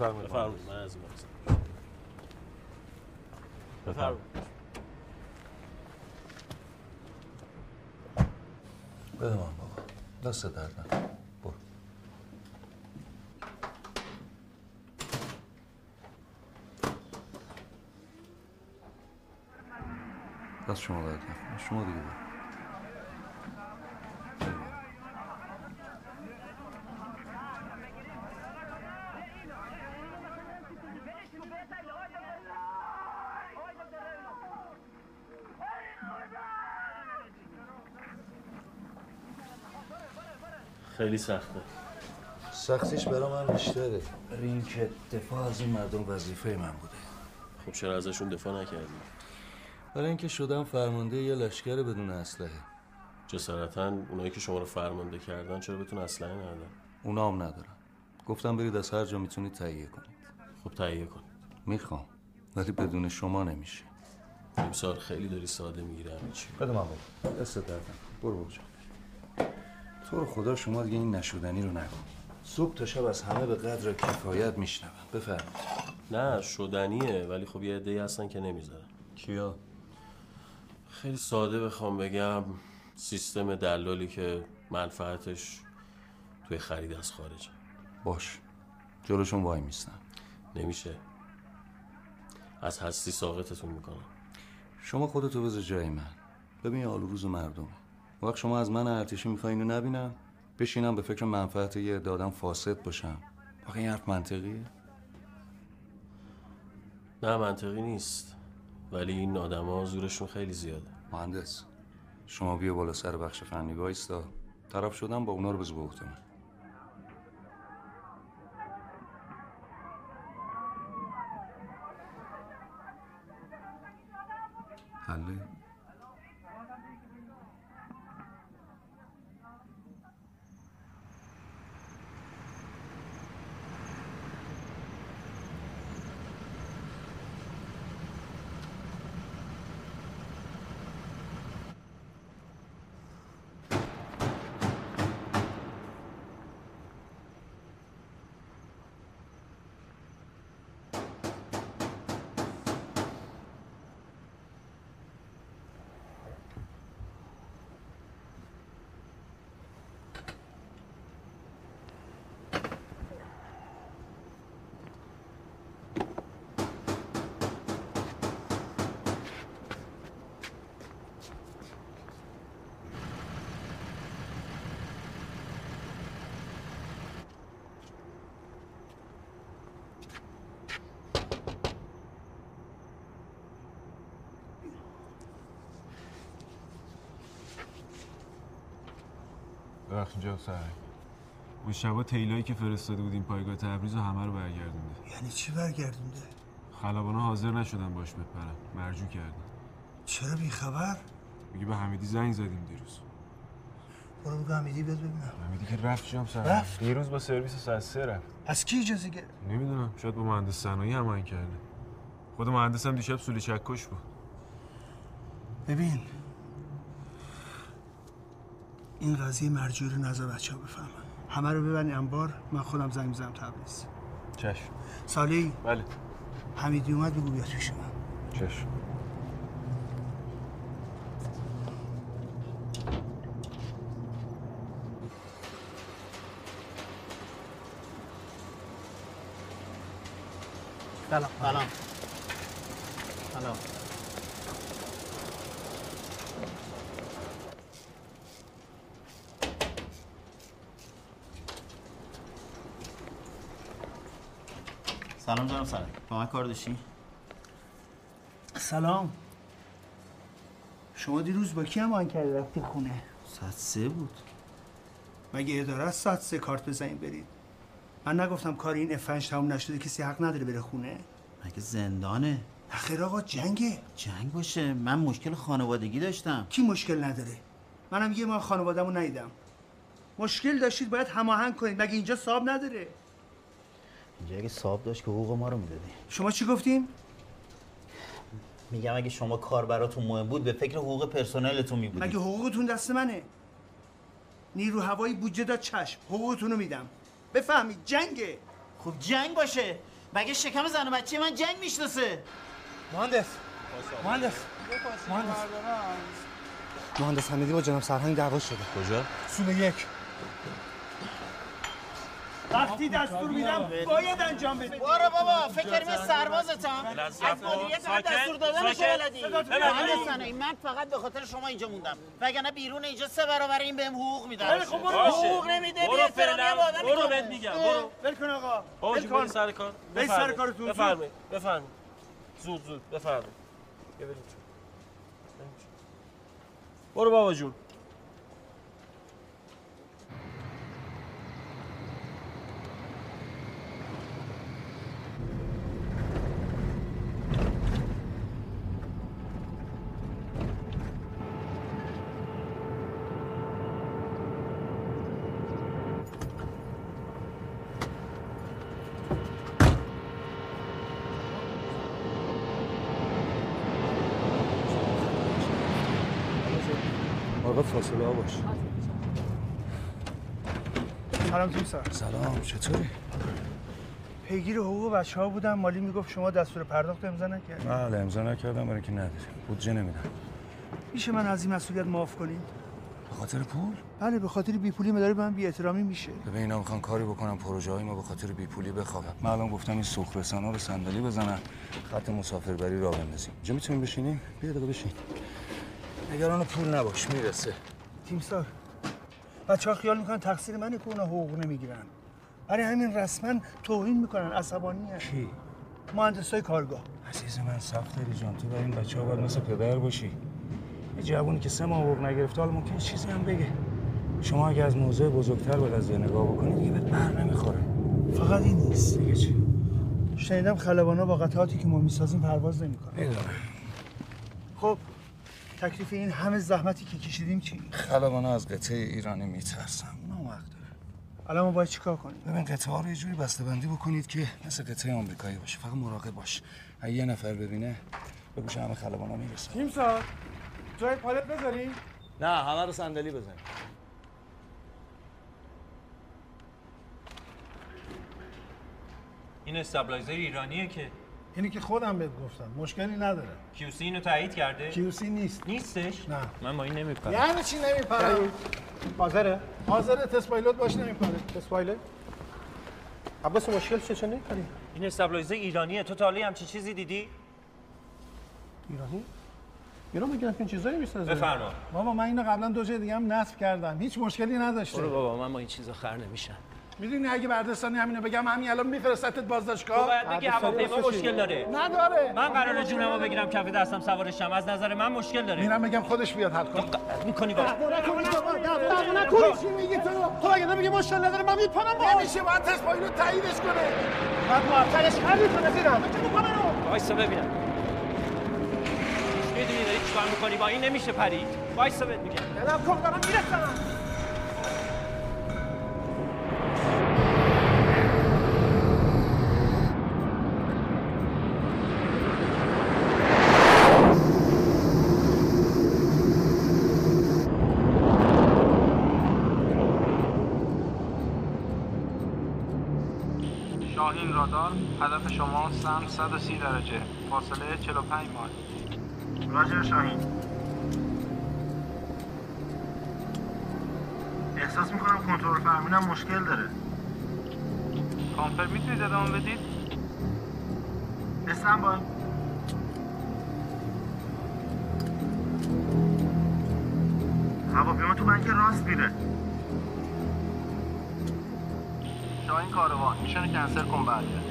بفرمایید. بفرمایید من از بفرمایید. بده من بابا. دست درد نکن. برو. دست شما درد نکنه. شما دیگه برو. خیلی سخته. سختیش برا من بیشتره. برای اینکه دفاع از این مردم وظیفه من بوده. خب چرا ازشون دفاع نکردی؟ برای اینکه شدم فرمانده یه لشکر بدون اسلحه. جسارتا اونایی که شما رو فرمانده کردن چرا بهتون اسلحه ندادن؟ اونا هم ندارن. گفتم برید از هر جا می‌تونید تهیه کنید. خب تهیه کن. می‌خوام. ولی بدون شما نمیشه. امسال خیلی داری ساده می‌گیره همه چی. بده من بابا دست درد نکن. برو جان. تو رو خدا شما دیگه این نشدنی رو نکن صبح تا شب از همه به قدر کفایت میشنون بفرمایید. نه شدنیه ولی خب یه عده‌ای هستن که نمی‌ذارن. کیا؟ خیلی ساده بخوام بگم سیستم دلالی که منفعتش توی خرید از خارج. باش. جلوشون وای میستن نمیشه. از هستی ساقطتون می‌کنم. شما خودتو بذار جای من. ببین آلو روز مردمه. وقت شما از من ارتشی می‌خوای اینو نبینم بشینم به فکر منفعت یه عده آدم فاسد باشم. واقعا این حرف منطقیه. نه منطقی نیست. ولی این آدما زورشون خیلی زیاده. مهندس شما بیا بالا سر بخش فنی وایستا. طرف شدم با اونا رو بزو به عهده من. حله؟ ببخشید جناب سرک اون شبا تیلایی که فرستاده بودیم پایگاه تبریز و همه رو برگردونده. یعنی چی برگردونده؟ خلبانا حاضر نشدن باش بپرن. مرجو کردن. چرا بیخبر میگه به حمیدی زنگ زدیم دیروز. برو بگو حمیدی بیاد ببینم. حمیدی که رفت جناب سرک رفت؟ دیروز با سرویس ساعت سه رفت. از کی اجازه گرفت؟ نمی‌دونم. شاید با مهندس صنایع هماهنگ کرده. خود مهندس هم دیشب سولی چکش بود. ببین این قضیه مرجوع رو نظر بچه ها بفهمن. همه رو ببرین انبار من خودم زنگ می‌زنم تبریز. چشم. سالی؟ بله. حمیدی اومد بگو بیاد پیش من. چشم. سلام. سلام. سلام جناب سر با من کار داشتی؟ سلام. شما دیروز با کی هم کردی رفتی خونه؟ ساعت سه بود. مگه اداره است ساعت سه کارت بزنید برید؟ من نگفتم کار این افنج تموم نشده کسی حق نداره بره خونه. مگه زندانه؟ خیر آقا جنگه. جنگ باشه. من مشکل خانوادگی داشتم. کی مشکل نداره؟ منم یه ماه خانواده‌مو ندیدم. مشکل داشتید باید هماهنگ کنید. مگه اینجا صاحب نداره؟ اینجا اگه صاحب داشت که حقوق ما رو می‌دادی. شما چی گفتیم میگم اگه شما کار براتون مهم بود به فکر حقوق پرسنلتون میبودید مگه حقوقتون دست منه؟ نیرو هوایی بودجه داد چشم. حقوقتون رو میدم. بفهمید جنگه. خب جنگ باشه. مگه شکم زن و بچه من جنگ می‌شناسه؟ مهندس. مهندس. مهندس. مهندس حمیدی با جناب سرهنگ دعوا شده. کجا؟ سول یک. وقتی دستور میدم باید انجام بدید برو بابا فکر کنیم سربازتم؟ از مدیریت فقط دستور دادن شو بلدی مهندس من فقط به خاطر شما اینجا موندم. وگرنه بیرون اینجا سه برابر این بهم حقوق میدن. خب برو. حقوق نمیده برو فعلا. برو. بهت میگم. برو. ول کن آقا. بابا ول کن. سر کار؟ برید سر. کارتون،. بفرمایید. بفرمایید. زود زود. بفرمایید. برو بابا جون آقا فاصله ها باش. سلام تیم سر. سلام چطوری؟ پیگیر حقوق بچه ها بودم مالی می‌گفت شما دستور پرداخت امضا نکردید. بله امضا نکردم برای که نداریم بودجه نمیدم. میشه من از این مسئولیت معاف کنید؟ به خاطر پول؟ بله به خاطر بیپولی مداره به من بی احترامی میشه. ببین اینا می‌خوان کاری بکنم پروژه های ما به خاطر بیپولی بخوابم من الان گفتم این سوخت رسانا رو صندلی بزنن خط مسافربری را بندازیم. اینجا می‌تونیم بشینیم؟ بیا دقیقه بشین. نگران پول نباش می‌رسه. تیم سار بچه ها خیال می‌کنن تقصیر منه که اونا حقوق نمی‌گیرن. برای همین رسما توهین می‌کنن عصبانی کی؟ مهندس های کارگاه. عزیز من سخت داری جان. تو برای این بچه ها باید مثل پدر باشی. یه جوونی که سه ماه حقوق نگرفته حالا ممکنه چیزی هم بگه. شما اگه از موضوع بزرگتر به قضیه نگاه بکنید دیگه بهت بر نمی‌خوره. فقط این نیست. دیگه چی؟ شنیدم خلبانا با قطعاتی که ما می‌سازیم پرواز نمی‌کنن خب. تکلیف این همه زحمتی که کشیدیم چی؟ خلبانا از قطعه ایرانی میترسن اونا وقت داره. الان ما باید چیکار کنیم؟ ببین قطعه ها رو یه جوری بسته بندی بکنید که مثل قطعه آمریکایی باشه. فقط مراقب باش. اگه یه نفر ببینه به گوش همه خلبانا می‌رسه تیم سار جای پالت بذاریم نه همه رو صندلی بزن. این استابلایزر ایرانیه که اینی که خودم بهت گفتم. مشکلی نداره. QC اینو تایید کرده؟ QC نیست. نیستش؟ نه. من با این نمیپرم. یعنی چی نمیپره حاضره؟ حاضره test pilot باش نمیپره. test pilot؟ عباس مشکل چه چه نمیپری این stabilizer ایرانیه. تو تا حالا همچین چیزی دیدی؟ ایرانی؟ ایران میگن این چیزایی می‌سازه؟ بفرما. بابا من اینو قبلا دو جای دیگه هم نصب کردم. هیچ مشکلی نداشته. برو بابا من با این چیزا خر نمیشم. می‌دونی اگه بردستانی همینو بگم همین الان میفرستت بازداشتگاه تو باید بگی هواپیما؟ مشکل داره. نداره. من قراره جونمو بگیرم کف دستم سوارشم از نظر من مشکل داره. میرم بگم خودش بیاد حل کن می‌کنی با نکنی. چی میگی تو؟ تو اگه نمیگی مشکل نداره من میپرم باش نمیشه باید تست پایلوت تاییدش کنه. بعد معطلش کردی تو رسیدم وایسا ببینم. می‌دونی داری چیکار می‌کنی؟ با این نمیشه پرید. وایسا بهت میگم. دلم کن دارم می‌رسم. 130 درجه. فاصله 45 مایل. راجر شاهین. احساس می‌کنم کنترل فرمینم مشکل داره. کانفرم می‌تونید ادامه بدید؟ استنبای هواپیما تو بنک راست میره. شاهین کاروان میشن کنسل کن برگرد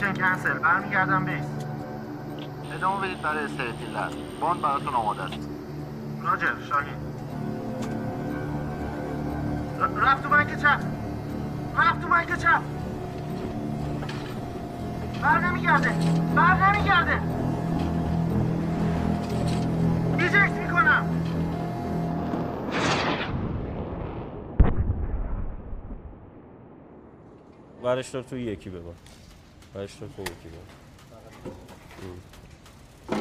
mission cancel برمیگردم base. ادامه بدید برای straight-in رو باند براتون آماده است. roger شاهین ر- رفت تو بانک چپ. رفت تو bank چپ. بر نمیگرده بر نمیگرده eject می‌کنم. ورش دار توی یکی ببر توی یکی ببر ام.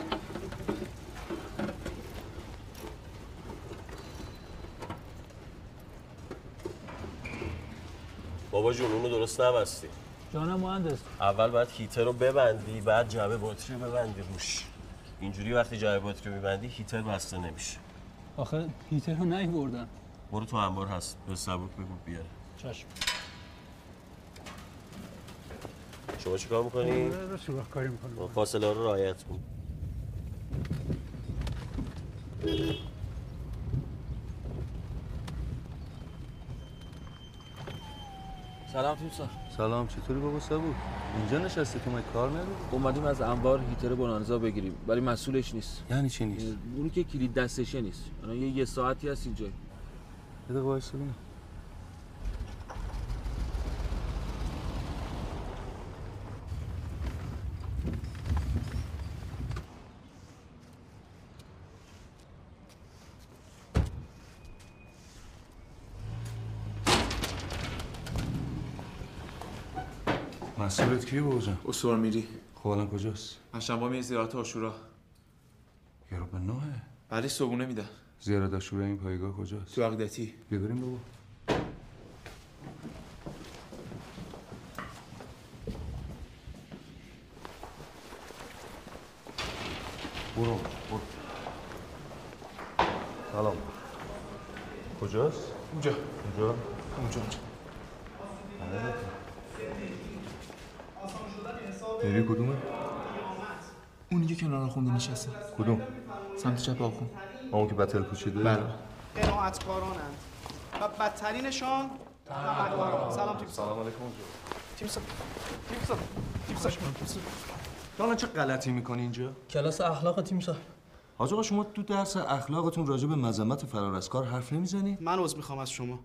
بابا جون اونو درست نبستی جانم مهندس اول باید هیتر رو ببندی بعد جعبه باتری رو ببندی روش اینجوری وقتی جعبه باتری رو میبندی هیتر بسته نمیشه آخه هیتر رو نیوردن برو تو انبار هست به سبک بگو بیاره چشم شما چیکار می‌کنی؟ رو سوراخ کاری می‌کنم. فاصله ها رو رعایت کن. سلام تیمسار سلام چطوری بابا؟ سبو؟ اینجا نشستی تو کار نداری اومدیم از انبار هیتر بونانزا بگیریم ولی مسئولش نیست. یعنی چی نیست؟ اونی که کلید دستشه نیست. الان یه یه ساعتی هست اینجا. یه دقیقه وایسا ببینم مسئولت کیه بابا جان؟ استوار میری. خب الان کجاست؟ من شنبه می زیارت آشورا. یارو به نوه بله صبونه میدن زیارت آشورا این پایگاه کجاست؟ تو عقدتی بیا بریم بابا. برو برو سلام کجاست؟ اونجا اونجا؟ اونجا اونجا میری کدومه؟ اون که کنار خونده نشسته کدوم؟ سمت چپ آخون. اون که بتل پوشیده؟ بله. قناعتکارانند. و بدترینشان سلام. تیم سلام علیکم. تیم سا تیم سا تیم سا تو الان چه غلطی می‌کنی اینجا؟ کلاس اخلاق تیم سار حاج آقا شما تو درس اخلاقتون راجع به مذمت فرار از کار حرف نمی‌زنی؟ من عذر می‌خوام از شما.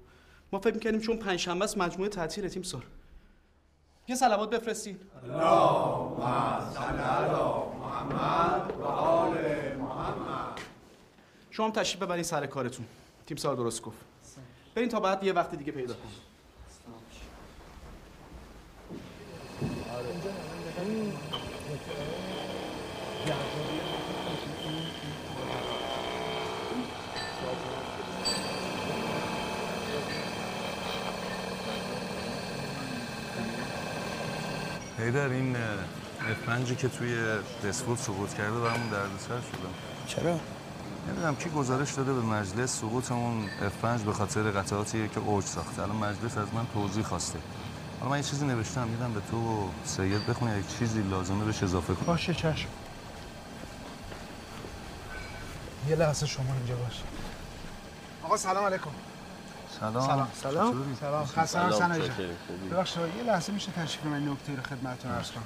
ما فکر می‌کردیم چون پنج شنبه است مجموعه تعطیل تیم سار یه صلوات بفرستین شما هم تشریف ببرین سر کارتون. تیم سار درست گفت. برین تا بعد یه وقت دیگه پیدا کنیم. پیدر این F5 که توی دسفود سقوط کرده برامون دردسر شده. چرا؟ نمی‌دونم کی گزارش داده به مجلس سقوط اون F5 به خاطر قطعاتیه که اوج ساخته. الان مجلس از من توضیح خواسته. حالا من یه چیزی نوشتم میدم به تو و سید بخونی. اگه چیزی لازمه بهش اضافه کن باشه چشم. یه لحظه شما اینجا باش. آقا سلام علیکم. سلام. سلام. سلام؟ سلام. خسته سلام، چطوری؟ خوبی؟ ببخشید یه لحظه میشه تشریف من نکته رو خدمتتون عرض کنم.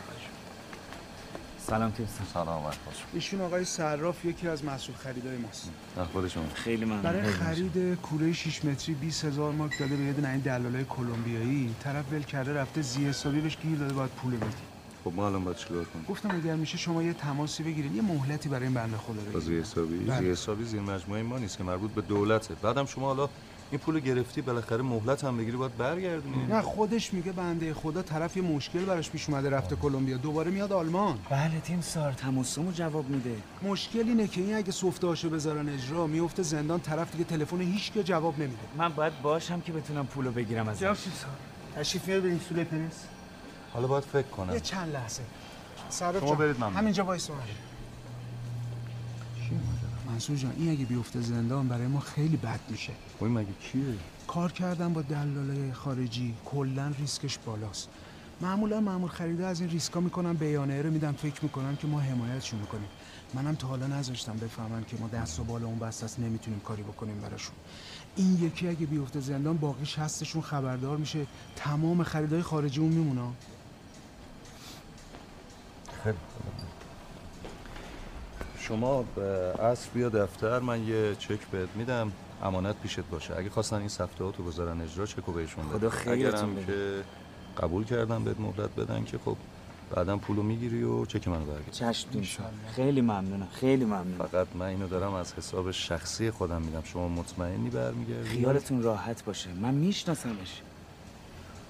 سلام تیم سلام خوش ایشون آقای صراف یکی از مسئول خریدای ماست. اخبار شما خیلی ممنون. برای خرید کوره 6 متری 20 هزار مارک داده به یه دونه این دلالای کلمبیایی. طرف ول کرده رفته زی حسابی بهش گیر داده باید پول بدی. خب ما الان باید چیکار کنیم؟ گفتم اگر میشه شما یه تماسی بگیرید یه مهلتی برای این بنده خدا بگیرید زی حسابی بله. زی حسابی زیر مجموعه ما نیست که مربوط به دولته. بعدم شما حالا این پول گرفتی بالاخره مهلت هم بگیری باید برگردونی. نه خودش میگه بنده خدا طرف یه مشکل براش پیش اومده رفته کلمبیا. دوباره میاد آلمان. بله تیم سار تماسمو جواب میده. مشکل اینه که این اگه سفتهاشو بذارن اجرا میفته زندان طرف دیگه تلفن هیچ که جواب نمیده. من باید باشم که بتونم پولو بگیرم از تشریف میاد بریم سوله پرنس حالا باید فکر کنم. یه چند لحظه. صراف شما برید ممنون. همینجا وایسا. منصور جان این اگه بیفته زندان برای ما خیلی بد میشه. وای مگه کیه؟ کار کردن با دلالای خارجی کلا ریسکش بالاست. معمولا معمول خریده از این ریسکا می‌کنن بیانیه رو میدن فکر می‌کنن که ما حمایتشون می‌کنیم منم تا حالا نذاشتم بفهمن که ما دست و بالا اون است نمی‌تونیم کاری بکنیم براشون. این یکی اگه بیفته زندان باقیش هستشون خبردار میشه. تمام خریدای خارجی اون میمونه. خیلی شما عصر بیا دفتر من یه چک بهت میدم. امانت پیشت باشه. اگه خواستن این صفحات رو بذارن اجرا چکو بهشون بده خدا خیرتون. که قبول کردم بهت مهلت بدن که خب بعدا پولو می‌گیری و چک منو برگردی چشم خیلی ممنونم. خیلی ممنونم. فقط من اینو دارم از حساب شخصی خودم میدم. شما مطمئنی برمیگردی؟ خیالتون راحت باشه. من میشناسمش.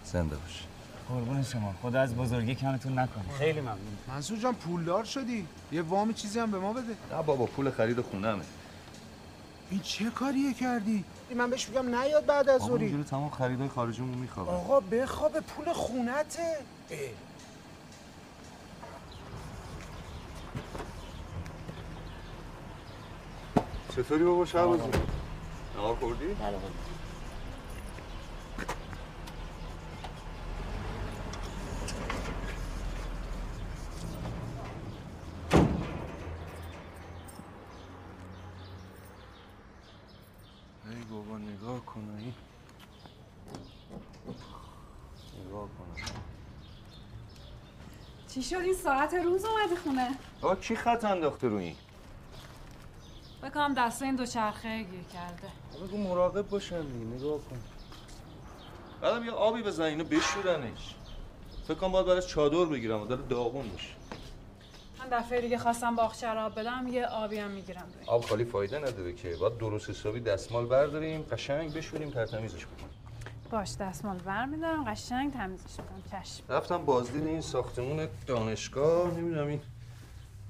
زنده باش. قربون شما. خدا از بزرگی کمتون نکنه. خیلی ممنون. منصور جان پولدار شدی. یه وام چیزی هم به ما بده. نه بابا پول خرید خونمه. این چه کاریه کردی؟ من بهش میگم نیاد بعد از ظهری اینجوری تمام خریدای خارجیمون میخوابه. آقا بخواب پول خونته. اه. چطوری بابا؟ شهبازی؟ نهار خوردی؟ بله. نگاه کن این نگاه کن چی شد؟ این ساعت روز اومده خونه. آقا کی خط انداخته رو این؟ بکنم دست این دوچرخه گیر کرده. بگو مراقب باشن دیگه نگاه کن. بعدم یه آبی بزن اینو بشورنش. فکر کنم باید براش چادر بگیرم و داره داغون میشه. دفعه دیگه خواستم باغچه را آب بدم یه آبی هم می‌گیرم روی. آب خالی فایده نداره که. باید درست حسابی دستمال برداریم قشنگ بشوریم ترتمیزش کنیم باش دستمال ور میدارم قشنگ تمیزش می‌کنم چشم رفتم بازدید این ساختمون دانشگاه. نمی‌دونم این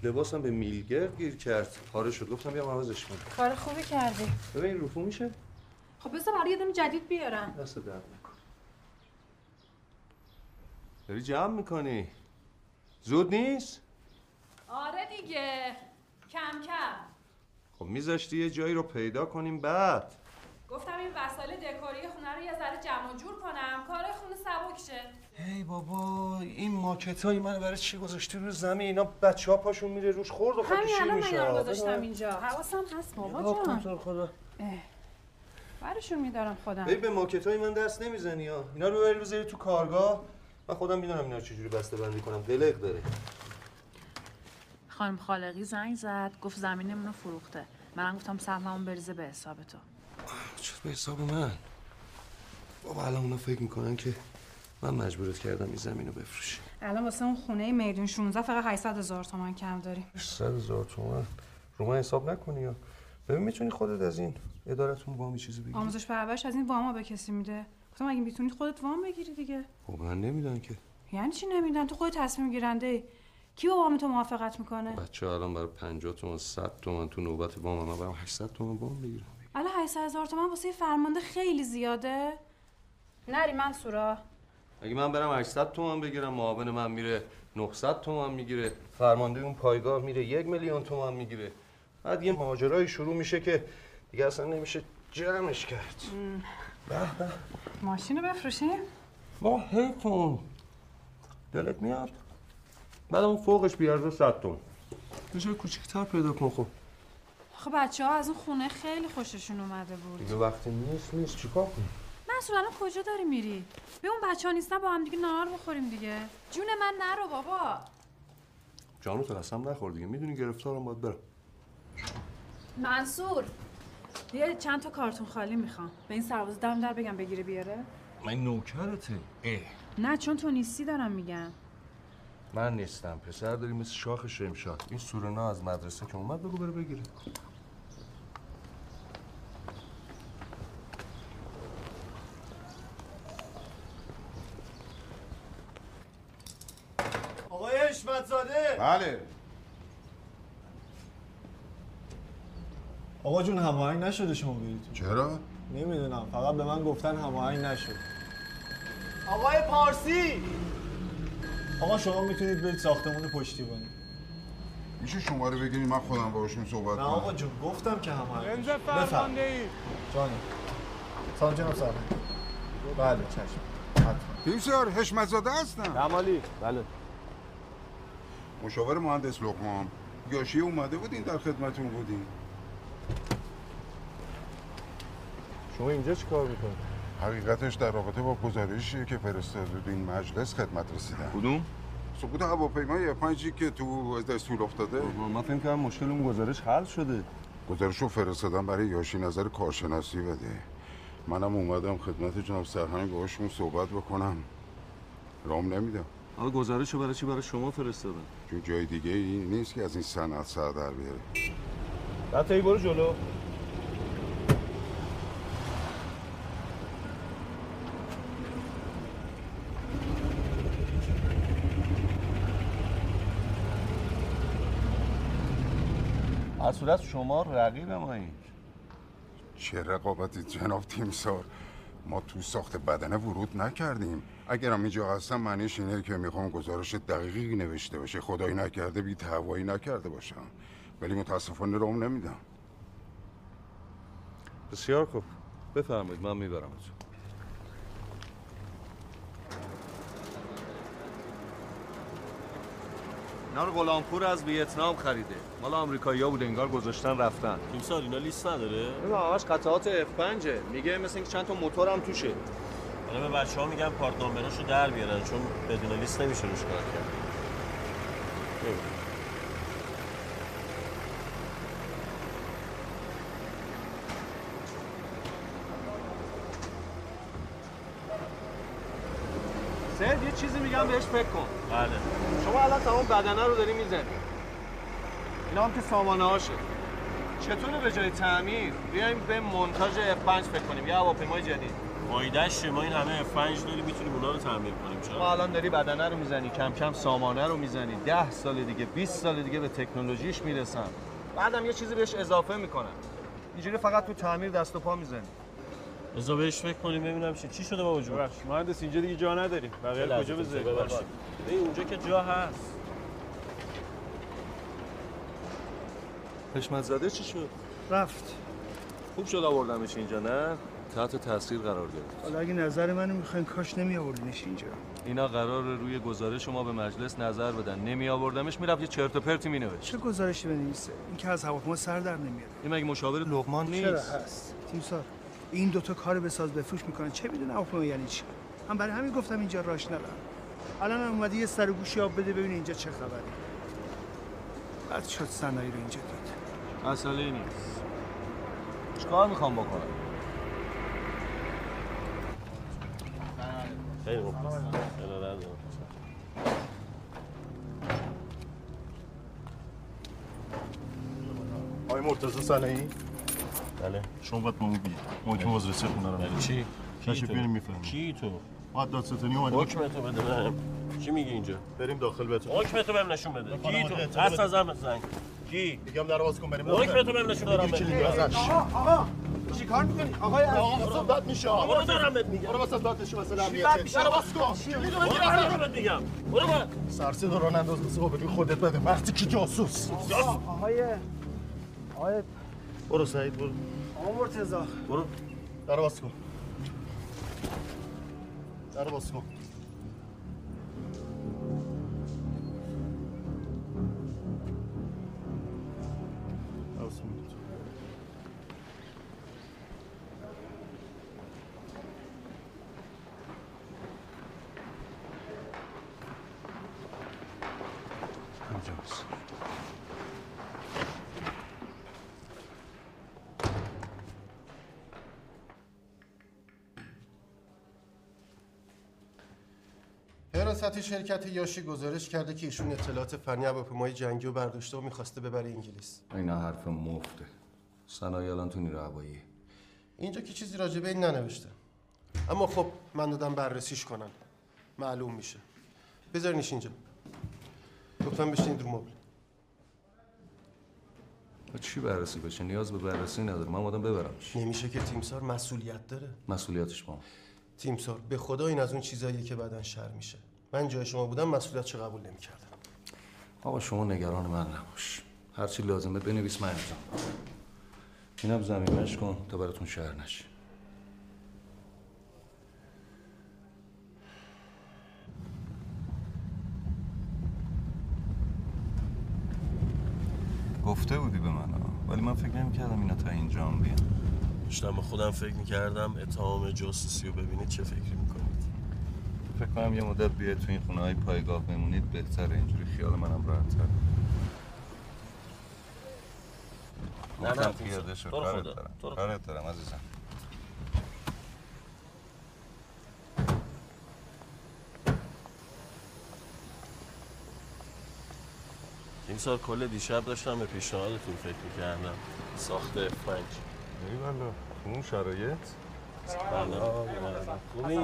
لباسم به میلگرد گیر کرد. پاره شد. گفتم بیام عوضش کنم. کار خوبی کردی. ببین رفو میشه؟ خب بذار برای یه جدید بیارم. دست درد نکن داری جمع می‌کنی؟ زود نیست؟ آره دیگه. کم کم. خب میذاشتی یه جایی رو پیدا کنیم بعد. گفتم این وسایل دکوری خونه رو یه ذره جمع و جور کنم. کار خونه سبک شه ای بابا این ماکت های من برای چی گذاشتی رو زمین؟ اینا بچه ها پاشون میره روش خورد و همین الان من میشه؟ اینا رو گذاشتم اینجا. حواسم هست بابا جان. خدا. برشون میدارم خودم. ببین به ماکت های من دست نمی‌زنی ها. اینا رو ببری بذاری تو کارگاه. من خودم می‌دونم اینا رو چجوری بسته بندی کنم. دلق داره خانم خالقی زنگ زد گفت زمینمون رو فروخته. منم گفتم سهممون بریزه به حساب تو. چرا به حساب من؟ بابا الان اونا فکر می‌کنن که من مجبورت کردم این زمین رو بفروشی الان واسه اون خونه میدون 16 فقط 800 هزار تومن کم داری. 800 هزار تومن رو من حساب نکنی یا؟ ببین می‌تونی خودت از این ادارتون وامی چیزی بگیری. آموزش پرورش از این واما به کسی میده؟ گفتم اگه می‌تونی خودت وام بگیری دیگه. خب من نمیدن که. یعنی چی نمیدن تو خودت تصمیم گیرنده ای. کی با وام تو موافقت می‌کنه؟ بچه الان برای 50 تومن 100 تومن تو نوبت وام من برام 800 تومن وام بگیرم الان 800 هزار تومن واسه فرمانده خیلی زیاده. نری منصورا اگه من برم 800 تومن بگیرم معاون من میره 900 تومن می‌گیره. فرمانده اون پایگاه میره یک میلیون تومن می‌گیره. بعد یه ماجرای شروع میشه که دیگه اصلا نمیشه جمعش کرد. به به. ماشین رو بفروشیم. با کن. دلت میاد؟ بعد اون فوقش بیارزه 100 تومن. یه جای کوچیک‌تر پیدا کن خب. خب بچه ها از اون خونه خیلی خوششون اومده بود. دیگه وقتی نیست نیست. چیکار کنیم؟ منصور الان کجا داری میری؟ به اون بچه ها نیستن با هم دیگه نهار بخوریم دیگه. جون من نرو بابا. جانو تو قسم نخور دیگه. می‌دونی گرفتارم باید برم. منصور یه چند تا کارتون خالی می‌خوام. به این سرباز دم در بگم بگیره بیاره. من نوکرته. اه. نه چون تو نیستی دارم میگم. من نیستم. پسر داری مثل شاخ شمشاد. این سورنا از مدرسه که اومد بگو بره بگیره. آقای حشمت زاده بله. آقا جون هماهنگ نشده شما برید. چرا؟ نمی‌دونم. فقط به من گفتن هماهنگ نشد. آقای پارسی! آقا شما می‌تونید برید ساختمون پشتیبانی. میشه شماره بگیری من خودم باشون صحبت نه کنم. آقا جون گفتم که هماهنگ رنز. فرمانده ای جانم سلام جناب صاحب بله چشم. حتما. تیمسار حشمت زاده هستم کمالی بله. مشاور مهندس لقمان. یاشی اومده بودین در خدمتون بودین شما اینجا چی کار می‌کنید؟ حقیقتش در رابطه با گزارشی که فرستاده این مجلس خدمت رسیدم کدوم؟ سقوط هواپیمای F5 که تو از دستور افتاده؟ من فکر کنم مشکل اون گزارش حل شده. گزارش رو فرستادم برای یاشی نظر کارشناسی بده. منم اومدم خدمت جناب سرهنگ باهاشون صحبت بکنم. رام نمیدم. آقا گزارش رو برای چی برای شما فرستادن؟ چون جای دیگه ای نیست که از این صنعت سر در بیاره. بعد برو جلو. از صورت شما رقیب ما این چه رقابتی جناب تیمسار؟ ما تو ساخت بدنه ورود نکردیم. اگرم اینجا هستم معنیش اینه که می‌خوام گزارش دقیقی نوشته باشه. خدایی نکرده بی تهوایی نکرده باشم. ولی متاسفانه روم نمیدم. بسیار خوب. بفرمایید من می‌برم اینا رو غلامپور از ویتنام خریده. مال آمریکایی‌ها بود انگار گذاشتن رفتن. تیمسار اینا لیست نداره؟ همش قطعات F5 میگه مثل اینکه چند تا موتور هم توشه. حالا به بچه ها میگم پارت نامبراشو در بیارن چون بدون لیست نمیشه روش کار کرد. سید یه چیزی میگم بهش فکر کن بله شما الان تمام بدنه رو داری می‌زنی. اینا هم که سامانه هاشه چطوره به جای تعمیر؟ بیایم به مونتاژ F5 فکر کنیم. یه هواپیمای جدید. فایدهش؟ ما این همه F5 داریم می‌تونیم اونا رو تعمیر کنیم. چرا؟ ما الان داری بدنه رو می‌زنی کم کم سامانه رو می‌زنی. ده سال دیگه 20 سال دیگه به تکنولوژیش می‌رسن بعدم یه چیزی بهش اضافه می‌کنن اینجوری فقط تو تعمیر دست و پا می‌زنی. بذار بهش فکر کنیم ببینم چی چی شده بابا جون؟ مهندس اینجا دیگه جا نداریم. بقیه کجا بذاریم؟ ببخشید. ببین اونجا که جا هست. حشمت زده چی شد؟ رفت. خوب شد آوردمش اینجا نه؟ تحت تاثیر قرار گرفت. حالا اگه نظر منو می‌خواین کاش نمی آوردینش اینجا. اینا قرار روی گزارش شما به مجلس نظر بدن. نمی آوردمش می‌رفت یه چرت و پرتی می نوشت چه گزارشی بنویسه؟ این که از هواپیما سر در نمیاره. این مگه مشاور لقمان نیست؟ چرا هست؟ تیمسار این دوتا کار بساز بفروش می‌کنن. چه می‌دونه هواپیما یعنی چی؟ من برای همین گفتم اینجا راش ندارم الان هم اومده یه سر گوشی آب بده ببین اینجا چه خبره. بعد شد صنایع رو اینجا دید. مسئله نیست چیکار می‌خوام بکنم خیلی خوب. آقای مرتضی سنایی بله شما باید با اون بید محکم بازرسی خونه رو یعنی چی؟ کی تو؟ کی تو؟ باید دادستانی اومده. حکم تو بده بهم چی میگی اینجا؟ بریم داخل بهتون حکم تو بهم نشون بده. کی آقا، تو؟ دست از هم زنگ. کی؟ میگم در باز کن بریم حکم تو بهم نشون دارم آقا چی؟ کار می‌کنی؟ آقای آقا داد میشه. آقا برو دارم بهت میگم. برو واسه داد میشه واسه چی امنیت. بد میشه؟ باز کن. کلید رو برو بگیر دارم بهت میگم. برو برو سرسی داران انداز بسه بگی خودت بده. وقتی کی جاسوس. آقای آقای برو سعید برو. آقا مرتضی. برو. در باز کن. در باز کن حراست شرکت یاشی گزارش کرده که ایشون اطلاعات فنی هواپیمای جنگی رو برداشته و می‌خواسته ببره انگلیس. اینا حرف مفته. صنایع الان تو نیرو هوایی. اینجا که چیزی راجع به این ننوشته. اما خب من دادم بررسیش کنن معلوم میشه. بذارینش اینجا. لطفا بشینید رو مبل. چی بررسی بشه؟ نیاز به بررسی نداره من آدم ببرمش. نمیشه که تیمسار مسئولیت داره. مسئولیتش با تیمسار به خدا این از اون چیزاییه که بعدن شر میشه. من جای شما بودم مسئولیت چه قبول نمی‌کردم آقا شما نگران من نباش هرچی لازمه بنویس من انجام کنم. اینم زمینش کن تا براتون شهر نشه گفته بودی به من. ولی من فکر نمی‌کردم اینا تا اینجا هم بیان داشتم با خودم فکر می‌کردم اتهام جاسوسی رو ببینید چه فکری می‌کنید فکر کنم یه مدت بیاید تو این خونه های پایگاه بمونید. بهتره. اینجوری خیال منم راحت‌تر نه، نه، تو پیاده. کارت تو دارم عزیزم. این سال کل دیشب داشتم به پیشنهادتون فکر می‌کردم. ساخت F5 ای والا اون شرایط. خوبی؟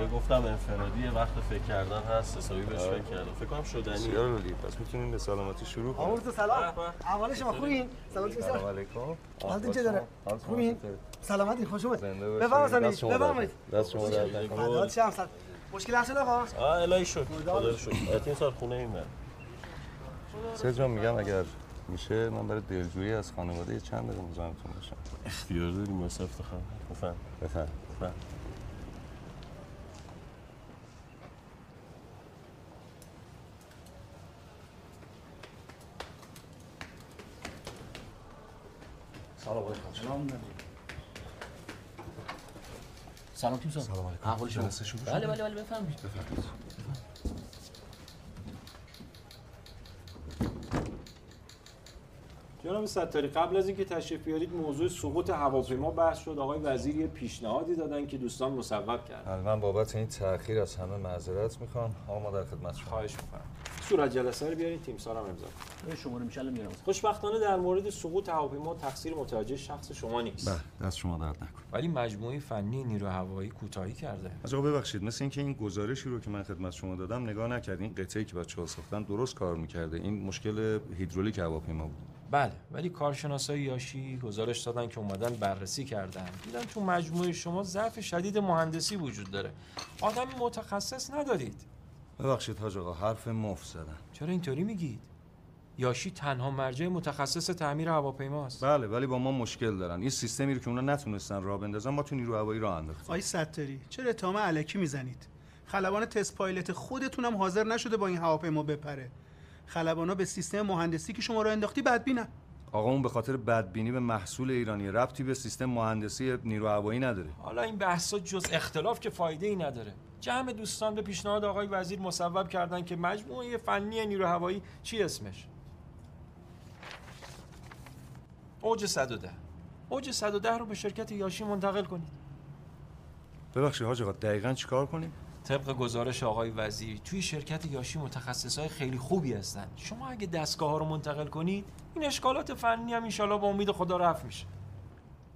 یه گفتم انفرادی وقت فکر کردن هست حسابی بهش فکر کردم فکر کنم شدنی. بسیار عالی. پس می‌تونیم به سلامتی شروع کنیم. آمورتو سلام. احوال شما خوبین؟ سلام سلام علیکم. حالتون چطوره خوبین؟ سلامتی خوش اومد. بفرمایید بفرمایید. دست شما درد نکنه. مشکل هست آقا؟ آه الهی شکر. خدا رو شکر. این سال خونه این من سه جان میگم اگر میشه من برای دلجویی از خانواده چند دقیقه مزاحمتون باشم اختیار داریم واسه افتخار بفهم بفهم بفهم سلام علیکم. سلام سلام سلام علیکم. احوال شما. بله؟ بله بله بفرمایید. بفرمایید. جناب ستاری قبل از اینکه تشریف بیارید موضوع سقوط هواپیما بحث شد. آقای وزیر یه پیشنهادی دادن که دوستان مصوب کردن. من بابت این تأخیر از همه معذرت می‌خوام. آقا ما در خدمت شما. خواهش می‌کنم. صورت جلسه رو بیارین تیم سارم امضا کنه. به شما رو میشه الان میارم خوشبختانه در مورد سقوط هواپیما تقصیر متوجه شخص شما نیست. بله دست شما درد نکن ولی مجموعه فنی نیرو هوایی کوتاهی کرده. از آقا ببخشید مثل اینکه این گزارشی رو که من خدمت شما دادم نگاه نکرد این قطعه‌ای که بچه‌ها ساختن درست کار می‌کرده. این مشکل هیدرولیک هواپیما بود. بله ولی کارشناسای یاشی گزارش دادن که اومدن بررسی کردن. دیدن تو مجموعه شما ضعف شدید مهندسی وجود داره. آدم متخصص ندارید. ببخشید حاج آقا حرف مفت زدن چرا اینطوری میگید؟ یاشی تنها مرجع متخصص تعمیر هواپیماست. بله ولی با ما مشکل دارن. این سیستمی رو که اونا نتونستن راه بندازن ما تو نیرو هوایی راه انداختیم. آقای ستاری چرا اتهام علکی می‌زنید؟ خلبان تست پایلت خودتون هم حاضر نشده با این هواپیما بپره. خلبانا به سیستم مهندسی که شما رو انداختی بدبینن. آقا اون به خاطر بدبینی به محصول ایرانی ربطی به سیستم مهندسی نیرو هوایی نداره. حالا این بحثا جز اختلاف که فایده ای نداره. جمع دوستان به پیشنهاد آقای وزیر مصوب کردن که مجموعه فنی نیرو هوایی چی اسمش؟ اوج 110 اوج 110 رو به شرکت یاشی منتقل کنید. ببخشید حاج آقا دقیقاً چیکار کنیم؟ طبق گزارش آقای وزیر توی شرکت یاشی متخصصای خیلی خوبی هستن. شما اگه دستگاه ها رو منتقل کنید این اشکالات فنی هم انشالله با امید خدا رفع میشه.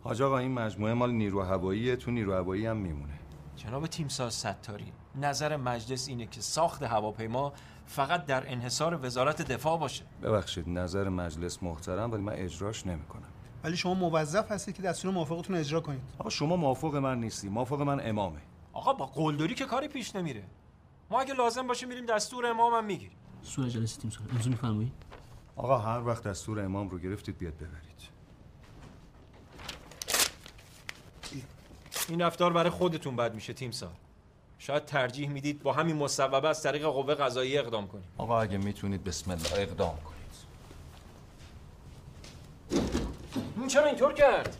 حاج آقا این مجموعه مال نیرو هواییه تو نیرو هوایی هم میمونه. جناب تیمساز ستاری نظر مجلس اینه که ساخت هواپیما فقط در انحصار وزارت دفاع باشه. ببخشید نظر مجلس محترم ولی من اجراش نمی‌کنم. ولی شما موظف هستید که دستور موافقتون اجرا کنید. آقا شما موافق من نیستی. موافق من امامه. آقا با قلدری که کاری پیش نمیره. ما اگه لازم باشه میریم دستور امامم می‌گیریم. صورت جلسه تیم سارم امضا میفرمایید. آقا هر وقت دستور امام رو گرفتید بیاد ببرید. این رفتار برای خودتون بد میشه تیمسار شاید ترجیح می‌دید با همین مصوبه از طریق قوه قضاییه اقدام کنید آقا اگه می‌تونید بسم الله اقدام کنید. این چرا اینطور کرد؟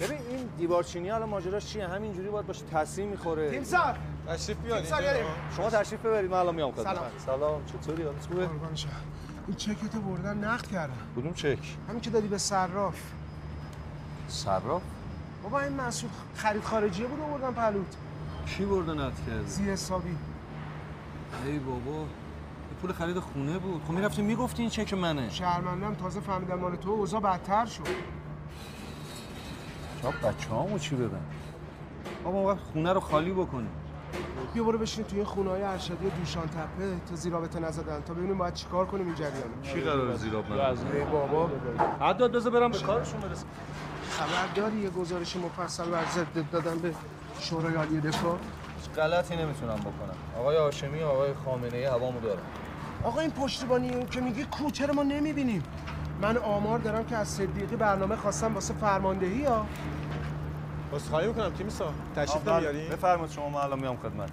ببین این دیوارچینی الان ماجراش چیه؟ همینجوری باید باشه تاثیر می‌خوره. تیمسار! تشریف بیارید. شما تشریف ببرید من الان میام خدمت. سلام. سلام چطوری؟ حالت خوبه. این چکتو بردن نقد کردن کدوم چک؟ همین که دادی به صراف. صراف؟ بابا این مسئول خرید خارجیه بود آوردن پلوت. کی برده نت کرد زی حسابی. ای بابا پول خرید خونه بود. خب می‌رفتی می‌گفتی این چک منه. شهرمندم تازه فهمیدم مال تو اوضاع بدتر شد. شب بچه هامو چی بدن؟ بابا وقت خونه رو خالی بکنی بیا برو بشین توی خونه های ارشدی دوشان تپه تا زیرابطه نزدن تا ببینیم باید چیکار کنیم این جریانو کی قرار زیراب ای بابا. عداد بذار برم به کارشون برسم. خبر داری یه گزارش مفصل بر ضد دادن به شورای عالی دفاع. غلطی نمی‌تونم بکنم. آقای هاشمی و آقای خامنه ای هوامو دارن. آقا این پشتیبانی اون که میگی کوچه رو ما نمی‌بینیم. من آمار دارم که از صدیقی برنامه خواستم واسه فرماندهی ها. خواهی می‌کنم تیمسا تشریف نمیاری؟ بفرمایید شما من الان میام خدمت.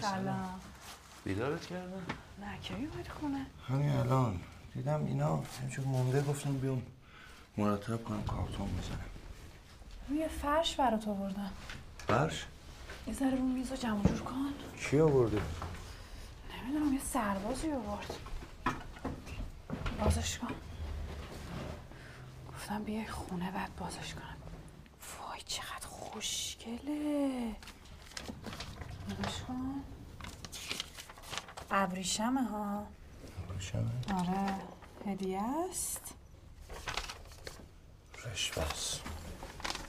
سلام. بیدارت کردم؟ نه کی اومد خونه؟ همین الان. دیدم اینا همچون مونده گفتم بیام مرتب کنم کارتون بزنم. روی فرش برات آوردم. فرش؟ یه ذره رو میز رو جمع جور کن. کی آورده؟ نمی‌دونم یه سربازی آورد. بازش کن. گفتم بیای خونه بعد بازش کنم. وای چقدر خوشگله. نگاش کن ابریشمه ها. ابریشمه؟ آره. هدیه است. رشوه است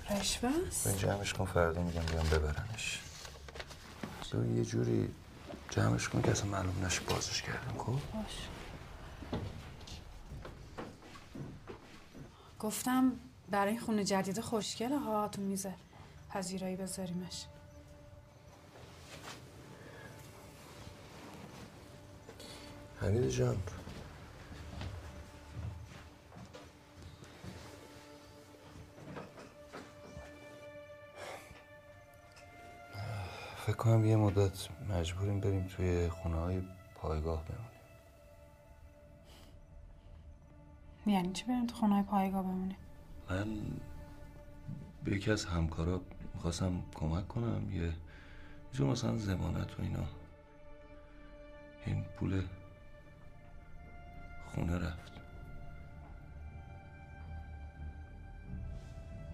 رشوه است به جمعش کن فردا میگم بیام ببرنش تو یه جوری جمعش کن که اصلا معلوم نشه بازش کردم خب؟ باش. گفتم برای خونه جدید خوشگله ها تو میزه پذیرایی بذاریمش. حمید جان. فکر کنم یه مدت مجبوریم بریم توی خونه های پایگاه بمونیم. یعنی چی بریم تو خونه های پایگاه بمونیم؟ من به یکی از همکارا می‌خواستم کمک کنم یه جور مثلا زمانت و اینا. این پول خونه رفت.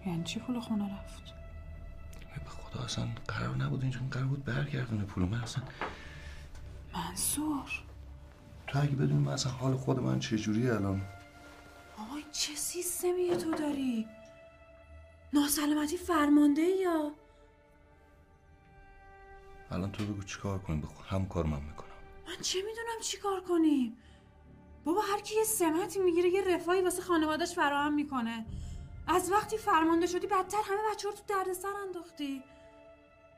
یعنی چی پول خونه رفت؟ به خدا اصلا قرار نبود اینجا قرار بود برگردونه پول من اصلا. منصور؟ تو اگه بدونی من اصلا حال خود من چجوری الان؟ آی چه سیستمیه تو داری؟ ناسلامتی فرمانده یا؟ الان تو بگو چیکار کنیم بخون. هم کار من می‌کنم. من چه می‌دونم چی کار کنیم؟ بابا هر کی یه سمتی می‌گیره یه رفاهی واسه خانوادش فراهم می‌کنه. از وقتی فرمانده شدی بدتر همه بچه رو تو دردسر انداختی.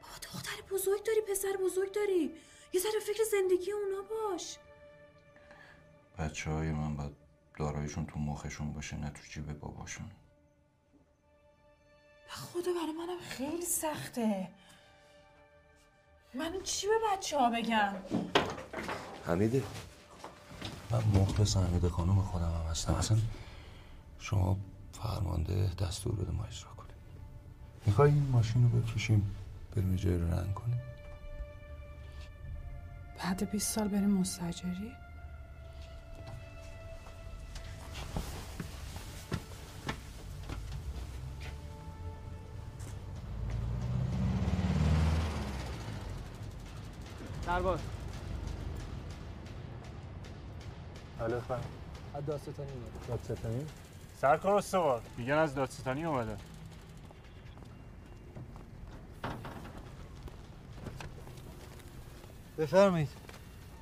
بابا دختر بزرگ داری پسر بزرگ داری. یه ذره فکر زندگی اونا باش. بچه های من باید دارایشون تو مخشون باشه نه تو جیب باباشون. به خدا برای منم خیلی سخته. من چی به بچه ها بگم؟ حمیده من مخلص حمیده خانم خودم هم هستم. اصلا شما فرمانده دستور بده ما اجرا کنیم. می‌خوای این ماشین رو بکشیم بریم جای رو رنگ کنیم؟ بعد 20 سال بریم مستجری؟ سرباز. الو خانم از داستانی اومده. دادستانی سرکار استوار. میگن از دادستانی اومده. بفرمایید.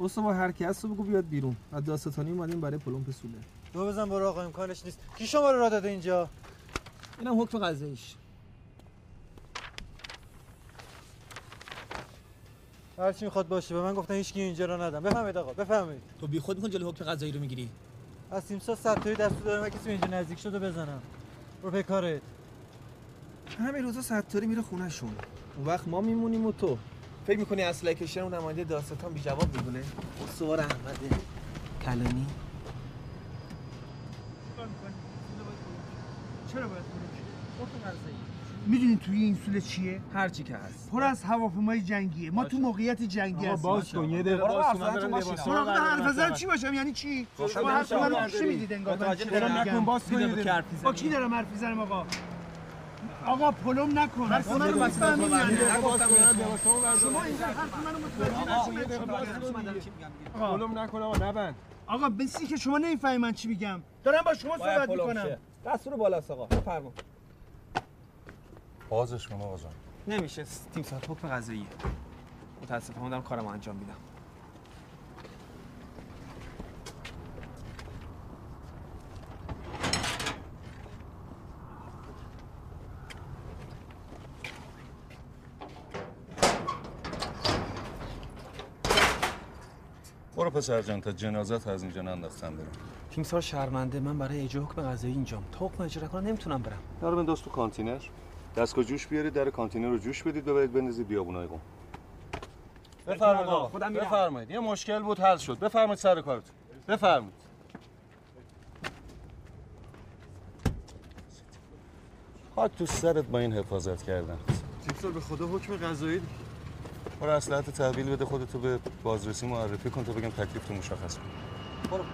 استوار هر کی هست بگو بیاد بیرون. از داستانی اومدیم برای پلم پسوله دو بزن برو آقا امکانش نیست. کی شما رو را داده اینجا؟ اینم حکم قضاییش. هر چی می‌خواد باشه. به من گفتن هیچ کی اینجا رو ندم بفهمید آقا بفهمید تو بی خود میکن جلو حکم قضایی رو می‌گیری؟ از تیمسا ستایی دستو دارم کسی اینجا نزدیک شده بزنم. برو به کارت. همین روزا ستاری میره خونهشون. اون وقت ما میمونیم و تو. فکر می‌کنی اسلحه کشیدن اون نماینده داستان بی جواب می‌دونه استوار احمده کلانی. چرا باید می‌دونی توی این سوله چیه؟ هر چی که هست. پر از هواپیمای جنگیه. ما تو موقعیت جنگی آقا هستیم. باز کن یه دقیقه باز کن من حرف زدن چی باشم؟ یعنی چی؟ شما حرف من چی می‌دید انگار؟ من چی دارم میگم باز کن با کی دارم حرف می‌زنم آقا؟ آقا پلم نکن. حرف منو می‌فهمی. شما اینجا حرف منو متوجه نشید پلم نکن آقا نبند. آقا بسی که شما نمی‌فهمی من چی میگم. دارم با شما صحبت می‌کنم. دستور بالاست آقا. بفرما. بازش کن آقا جان. نمیشه تیم ساعت حکم قضاییه. متاسفانه دارم کارم انجام میدم. برو پسر جان تا جنازت از اینجا ننداختم برم. تیمسار شرمنده من برای اجرا حکم قضایی اینجام تا حکم اجرا کنم نمی‌تونم برم. دارو بنداز تو کانتینر. دستگاه جوش بیارید در کانتینر رو جوش بدید ببرید بندازید بیابونای قم بفرمایید آقا. خودم میرم. بفرمایید. یه مشکل بود حل شد. بفرمایید سر کارتون بفرمایید. خاک تو سرت با این حفاظت کردن. تیمسار به خدا حکم قضایی برو اصلحت تحویل بده خودتو به بازرسی معرفی کن تا بگم تکلیف تو مشخص کن. برو.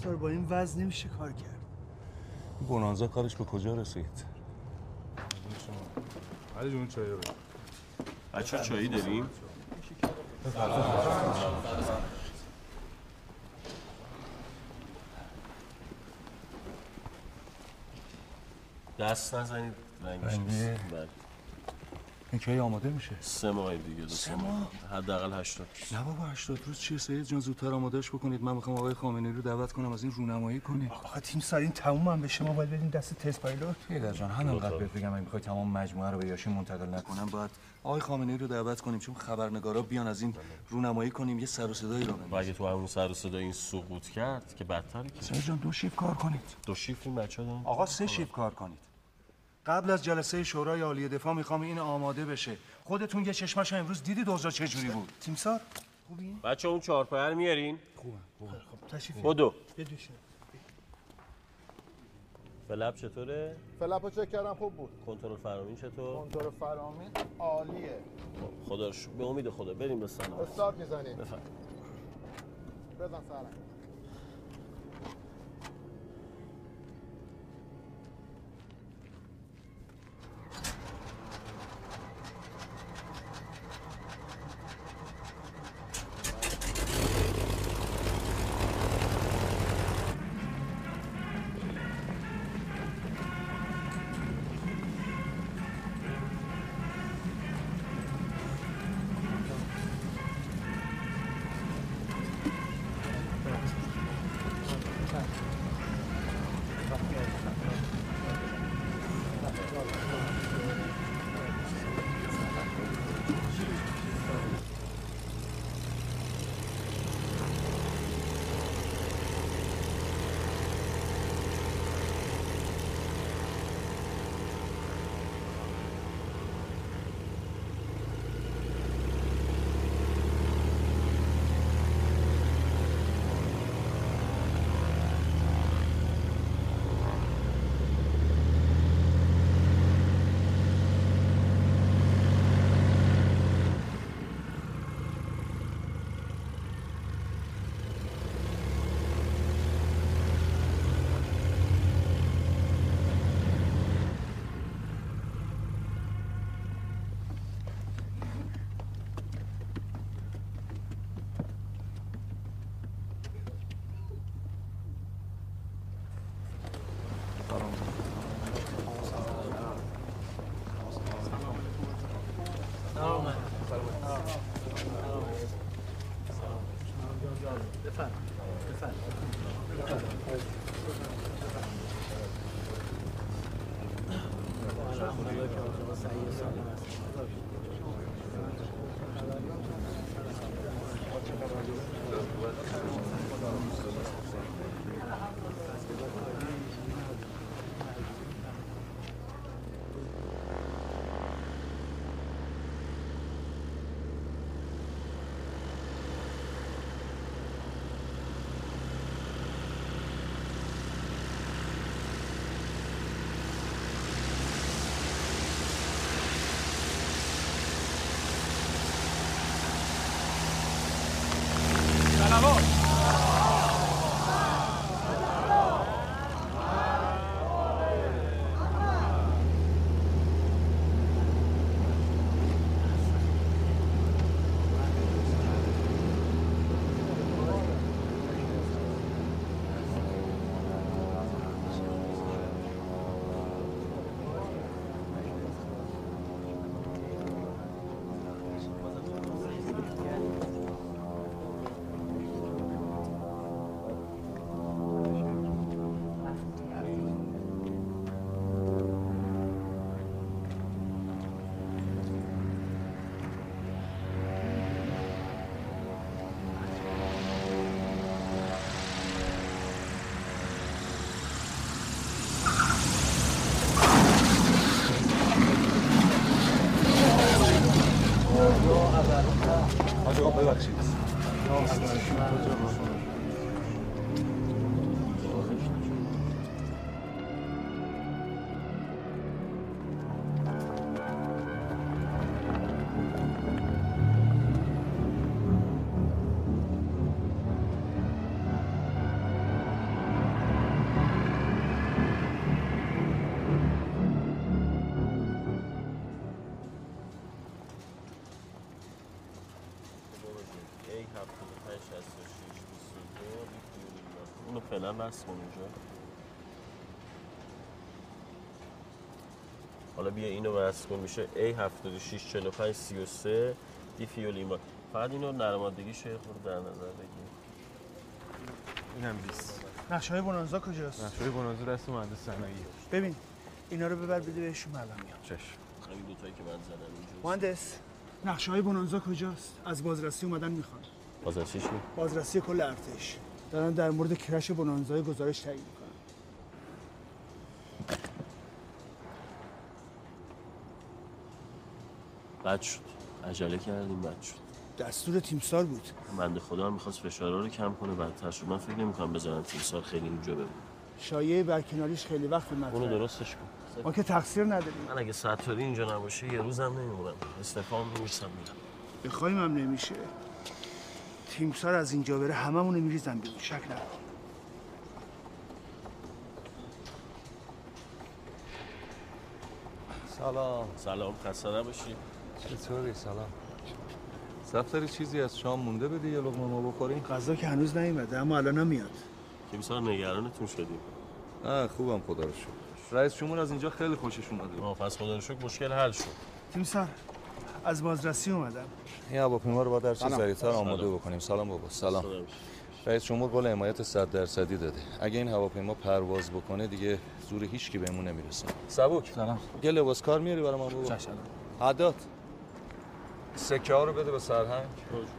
تیمسار با این وزن نمیشه کار کرد. بونانزا کارش به کجا رسید؟ علی جون چای رو بچه چایی داریم؟ دست نزنید رنگش رنگیه؟ نیست. بله این کی آماده میشه؟ سه ماه دیگه دو سه ماه؟ حداقل 80 نه بابا 80 روز چیه؟ سید جان زودتر آمادهش بکنید. من می‌خوام آقای خامنه‌ای رو دعوت کنم از این رونمایی کنید آقا تیمسار این تموم هم بشه. ما باید بدیم دست تست پایلوت. پیدر جان همینقدر بهت بگم اگه می‌خوای تمام مجموعه رو به یاشی منتقل نکنم باید آقای خامنه‌ای رو دعوت کنیم چون خبرنگارا بیان از این رونمایی کنیم یه سر و صدایی رو و اگه تو همون سر و صدا این سقوط کرد که بدتره که. سید جان دو شیف کار کنید. دو شیفت این بچه دارن. آقا سه شیف کار کنید. قبل از جلسه شورای عالی دفاع می‌خوام این آماده بشه. خودتون یه چشمش امروز دیدید اوضاع چه جوری بود؟ تیمسار خوبی؟ بچه اون چهار پایه رو میارین؟ خوبه خوبه خب تشریف بدو. یه دوشه فلپ چطوره؟ فلپو چک کردم خوب بود. کنترل فرامین چطور؟ کنترل فرامین عالیه. خدا رو شکر. به امید خدا بریم به سلام. استارت می‌زنی. بفرم بزن سرم. 大哥叫我说三一是要看看什么 بس کن اونجا حالا بیا اینو بس کن میشه A 76 45 33 دی فیول ایمان فقط اینو نرمادگیش یه خورده در نظر بگیر. اینم 20 نقشه های بونانزا کجاست؟ نقشه بونانزا دست مهندس صنایعی. ببین اینا رو ببر بده بهشون الان میام چشم. همین دوتایی که من زدم اینجا مهندس نقشه های بونانزا کجاست؟ از بازرسی اومدن می‌خوان. بازرسیش می بازرسی کل ارتش. دارن در مورد کرش بونانزای گزارش تهیه می‌کنن. بد شد. عجله کردیم بد شد. دستور تیمسار بود. بنده خدا هم می‌خواست فشارها رو کم کنه بدتر شد. من فکر نمی‌کنم بذارن تیمسار خیلی اینجا بمونه. شایعه برکناریش خیلی وقت اونو مطرحه درستش کن. ما که تقصیر نداریم. من اگه ستاری اینجا نباشه یه روزم نمیمونم. استفام میمیرسم میرم. بخوایم هم نمیشه. تیمسار از اینجا بره هممون میریزن بیرون. شک نکن. سلام. سلام. خسته نباشی. چطوری؟ سلام. سفتری چیزی از شام مونده بدی یه لقمه ما بخوریم؟ غذا که هنوز نیومده اما الان هم میاد تیمسار نگرانتون شدیم نه خوبم خدا رو شکر. رئیس جمهور از اینجا خیلی خوشش اومده. آه پس خدا رو شکر مشکل حل شد. تیمسار از بازرسی اومدم. این هواپیما رو باید در چه سلام. سریعتر. آماده بکنیم. سلام بابا سلام. رئیس جمهور قول حمایت 100 درصدی داده. اگه این هواپیما پرواز بکنه دیگه زور هیچ کی بهمون نمی‌رسه. سبوک سلام. یه لباس کار میاری برای من بابا؟ عدات سکه ها رو بده به سرهنگ.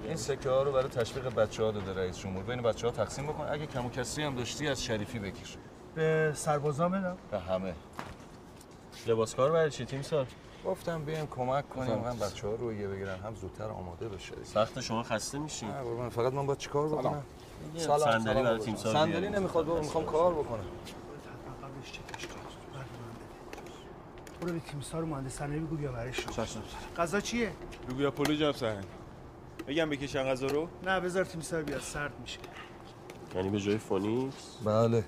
این سکه ها رو برای تشویق بچه ها داده رئیس جمهور. بین بچه ها تقسیم بکن. اگه کم و کسری هم داشتی از شریفی بگیر به سربازا بدم. به همه. لباس کار برای چی تیمسار گفتم بیایم کمک کنیم هم بچه ها رو یه بگیرن هم زودتر آماده بشه. سخت شما خسته میشین. فقط من باید چیکار بکنم؟ یه صندلی برای بابا. تیمسار صندلی. نمی‌خواد بابا می‌خوام کار بکنم. برو به تیمسار مهندس صنایعی بگو بیا شما. غذا چیه؟ لوبیا پلو جناب سرهنگ بگم بکشن غذا رو. نه بذار تیمسار بیاد سرد میشه. یعنی به جای Phoenix؟ بله.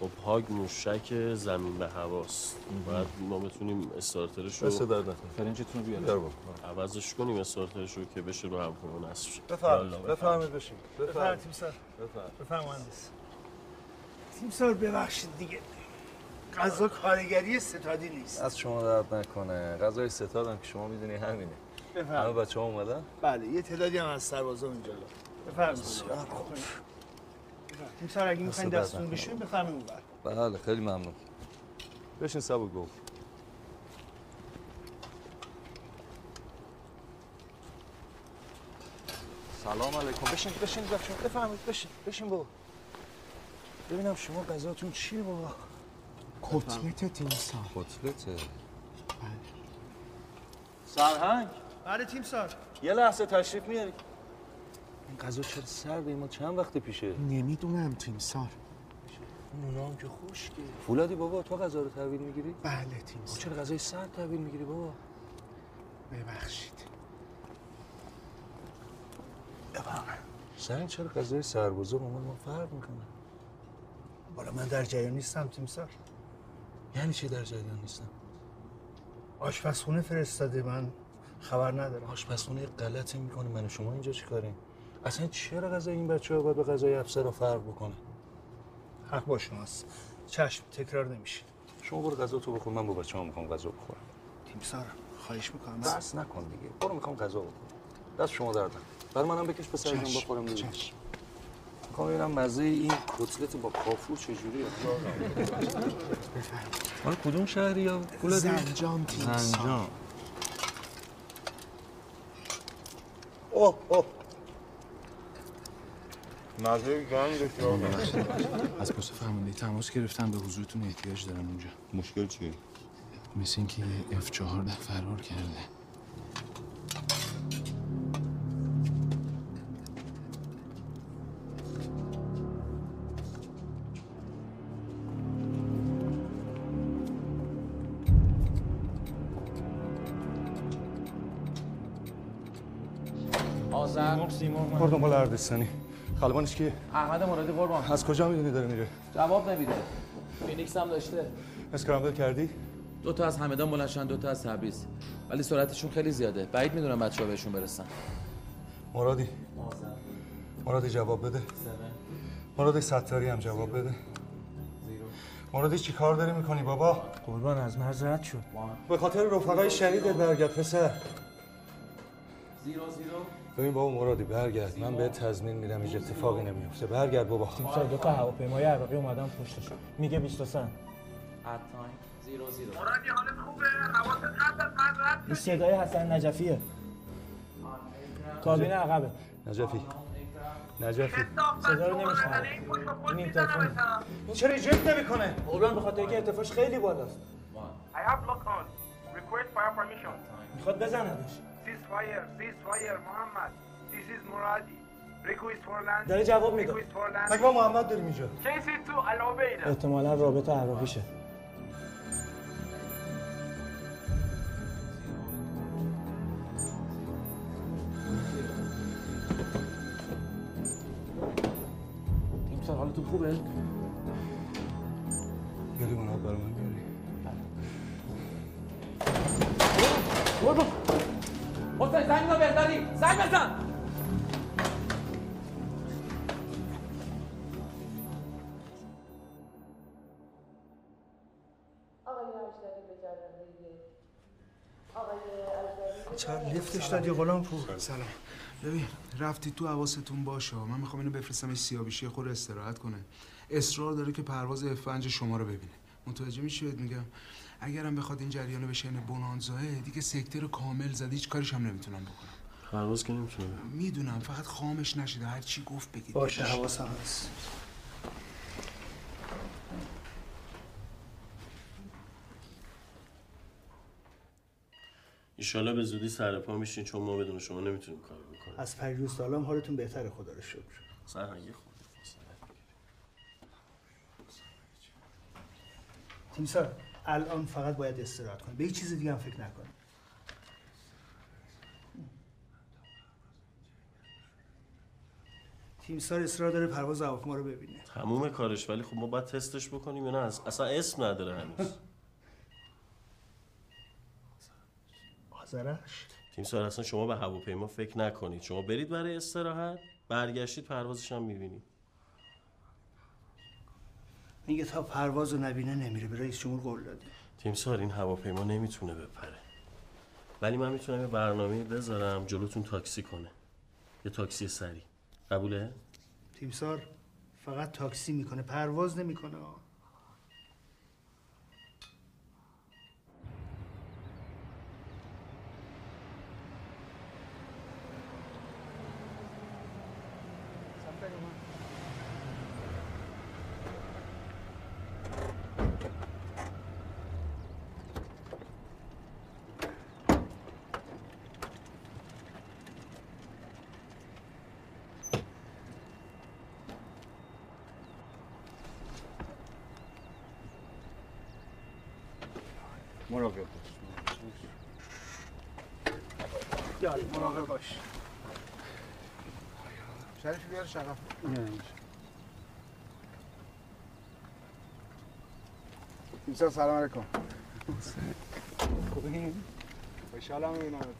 خب Hawk موشک زمین به هواست. باید ما بتونیم استارترش رو دست درد نکنه. فرنجتون رو بیار. عوضش کنیم استارترش رو که بشه رو نصب شه بفرمایید. یالا، بفرمایید بشین. بفرم بفرمایید. تیمسار. بفرمایید. بفرم مهندس تیمسار ببخشید دیگه. غذا کارگری ستادی نیست. از شما درد نکنه. غذای ستادم که شما می‌دونی همینه. بفرم. همه بچه ها اومدن؟ بله یه تعدادی هم از سربازا اونجا بفرمایید. تیمسار اگه می‌خواین دستتون نکنه. بشین بفرمایید اونور بله خیلی ممنون. بشین سبو گفت سلام علیکم. بشین بشین بچه‌ها بفهمید بشین بشین بابا. ببینم شما غذاتون چیه بابا کتلت تیمسار کتلته سرهنگ؟ بله تیمسار یه لحظه تشریف میاری این غذا چرا سرده ما چند وقت پیشه؟ نمی‌دونم تیمسار نونا هم که خشکه فولادی بابا تو غذا رو تحویل می‌گیری؟ بله تیمسار چرا غذای سرد تحویل می‌گیری بابا؟ ببخشید. سرنگ چرا غذای سربازا با ما فرق می‌کنه؟ بالا من در جریان نیستم تیمسار یعنی چی در جریان نیستم؟ آشپزخونه فرستاده من خبر ندارم. آشپزخونه غلطی می‌کنه من و شما اینجا چیکاریم؟ اصلا چرا غذای این بچه ها باید به غذای افسر فرق بکنه؟ حق با شماست. چشم تکرار نمیشه شما برو غذا تو بخور من با بچه ها می‌خوام غذا بخورم. تیمسار خواهش می‌کنم. بس نکن دیگه. برو می‌خوام غذا بخورم. دست شما درد نکنه. برای منم بکش پسر چشم، بخورم دیگه. چشم. می‌خوام ببینم مزه این کتلت با کافور چجوریه. مال کدوم شهری یا فولادی؟ زنجان تیمسار. زنجان. اوه اوه. نظری دکتر از پاسه فرمانده تماس گرفتم به حضورتون احتیاج دارم اونجا مشکل چیه؟ مثل اینکه اف 14 فرار کرده. آزم سیمور من. دنبال خلبانش کیه؟ احمد مرادی قربان. از کجا می‌دونی داره میره؟ جواب نمیده. Phoenix هم داشته. scramble کردی؟ دو تا از همدان بلند شدن دو تا از تبریز. ولی سرعتشون خیلی زیاده. بعید می‌دونم بچه‌ها بهشون برسن. مرادی. مرادی جواب بده. مرادی ستاری هم جواب بده. مرادی چی کار داری می‌کنی بابا؟ قربان از مرز رد شد. به خاطر رفقای شهیدت برگرد پسر. zero zero. ببین بابا مرادی برگرد. من به تضمین میدم هیچ اتفاقی نمیفته برگرد بابا. تیمسار دو تا هواپیمای عراقی اومدن پشتش. میگه 23 at time zero zero مرادی حالت خوبه؟ حواست هست از مرز رد این صدای حسن نجفیه. کابین عقبه. نجفی. نجفی. صدا رو نمیشنوم این اینترفون این چرا ایجکت نمی‌کنه؟ قربان به خاطر اینکه ارتفاعش خیلی بالاست. I have lock on. Request fire permission. می‌خواد بزنمش. Ceasefire, ceasefire, محمد. This is Muradi. Request for land. داره جواب میده Request for land. مگه ما محمد داریم اینجا KC2, Al Ubaida. احتمالا رابط عراقیشه تیمسار حالتون خوبه یه لیموناد برای من بیاری حسین زنگ رو بهداری زنگ بزن لفتش دادی غلام پور؟ سلام. ببین رفتی تو حواستون باشه. من می‌خوام اینو بفرستم سیابیشی خود استراحت کنه. اصرار داره که پرواز F5 شما رو ببینه. متوجه میشی بهت میگم؟ اگرم بخواد این جریان به شن بونانزاه دیگه سکتر کامل زده هیچ کاریش هم نمی‌تونم بکنم. پرواز که نمی‌تونه. می‌دونم فقط خامش نشده هر چی گفت بگید. باشه حواسم هست. ایشالا به زودی سر پا میشین چون ما بدون شما نمی‌تونیم کار بکنیم. از پریروز تا الان حالتون بهتره خدا رو شکر. سرهنگی خورده تیمسار الان فقط باید استراحت کنی به هیچ چیز دیگه هم فکر نکن تیمسار اصرار داره پرواز هواپیما رو ببینه. تموم کارش ولی خب ما باید تستش بکنیم یا نه؟ اصلا اسم نداره هنوز. (laughs) آذرش تیم سار اصلا شما به هواپیما فکر نکنید. شما برید برای استراحت برگشتید پروازش هم می‌بینید. میگه تا پرواز رو نبینه نمیره به رئیس جمهور قول داده. تیم سار این هواپیما نمی‌تونه بپره. ولی من می‌تونم یه برنامه بذارم جلوتون تاکسی کنه. یه تاکسی سری قبوله؟ تیمسار فقط تاکسی می‌کنه پرواز نمی‌کنه مراقب باش یالا مراقب باش شقف تیمسار سلام علیکم. خوبین؟ خوشحالم میبینمتون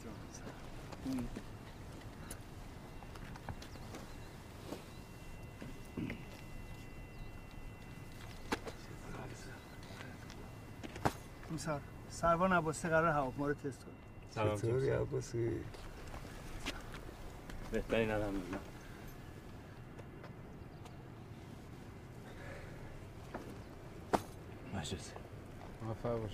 تیمسار سروان عباسی قرار هواپیما رو تست کنه. سلام چطوری عباسی؟ بهترین الان مجلس موفق باش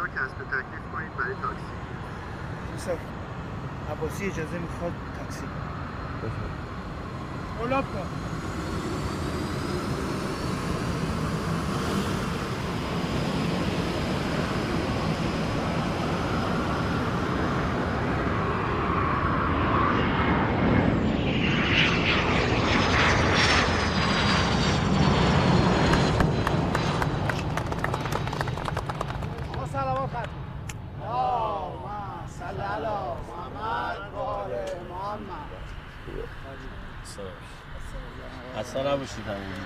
تیمسار کسب تکلیف کنید برای تاکسی؟ تیمسار عباسی اجازه می‌خواد تاکسی قلاب کن آقا سلامات خط اللهم صل علی محمد و آل محمد اصلا نباشید همین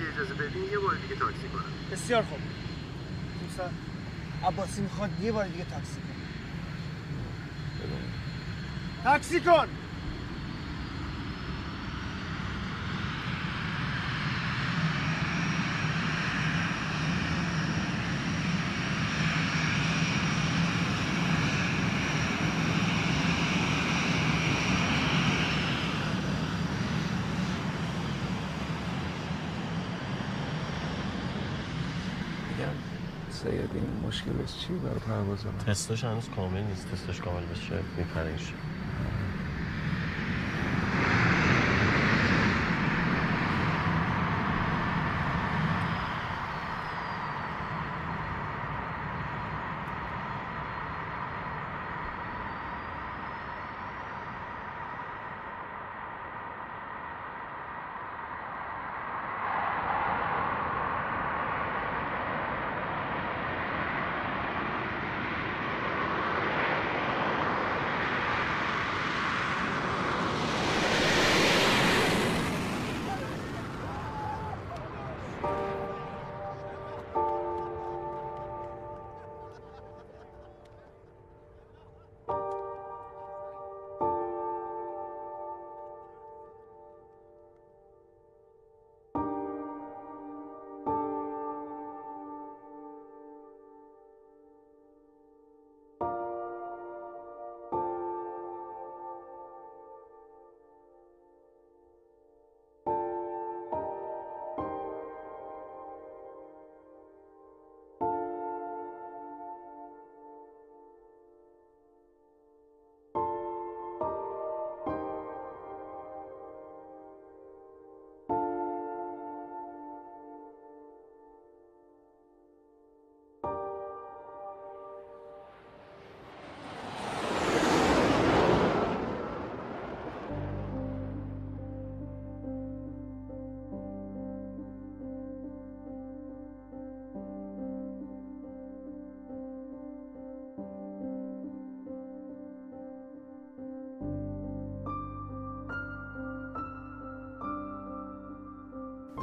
اگه اجازه بدین یه بار دیگه تاکسی کنم. بسیار خوب. تیمسار عباسی می‌خواد یه بار دیگه تاکسی کن تاکسی کن میگم سید این مشکلش چی برای پرواز من؟ تستاش هنوز کامل نیست. تستاش کامل بشه میپره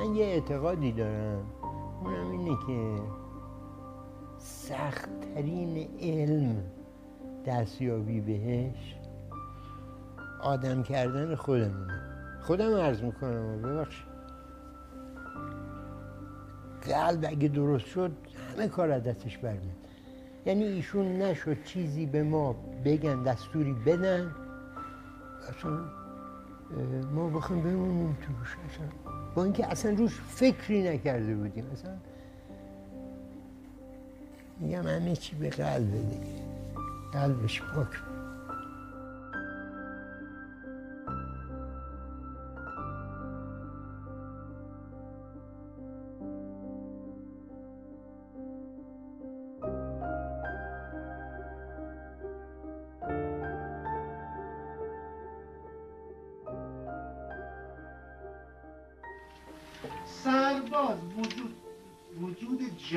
من یه اعتقادی دارم. اونم اینه که سختترین علم دستیابی بهش آدم کردن خودمونه. خودم عرض می‌کنم ببخشید. قلب اگه درست شد همه کار از دستش برمیاد. یعنی ایشون نشد چیزی به ما بگن دستوری بدن. اصلا ما بخوایم بمونیم توش اصلا با اینکه اصلا روش فکری نکرده بودیم. اصلا میگم همه چی به قلب دیگه. قلبش پاک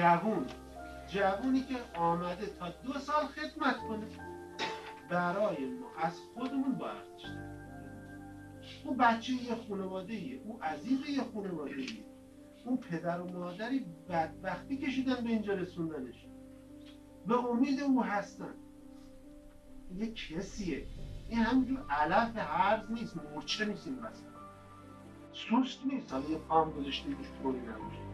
جوون. جوونی که آمده تا دو سال خدمت کنه. برای ما از خودمون با ارزش اون بچه یه خانواده ایه اون عزیز یه خانواده ایه اون پدر و مادری بدبختی کشیدن به اینجا رسوندنش. به امید او هستن. یه کسیه. این همینجور علف هرز نیست. مورچه نیست این وسط. سوست نیست. حالا یه پام گذاشته طوری نباشه.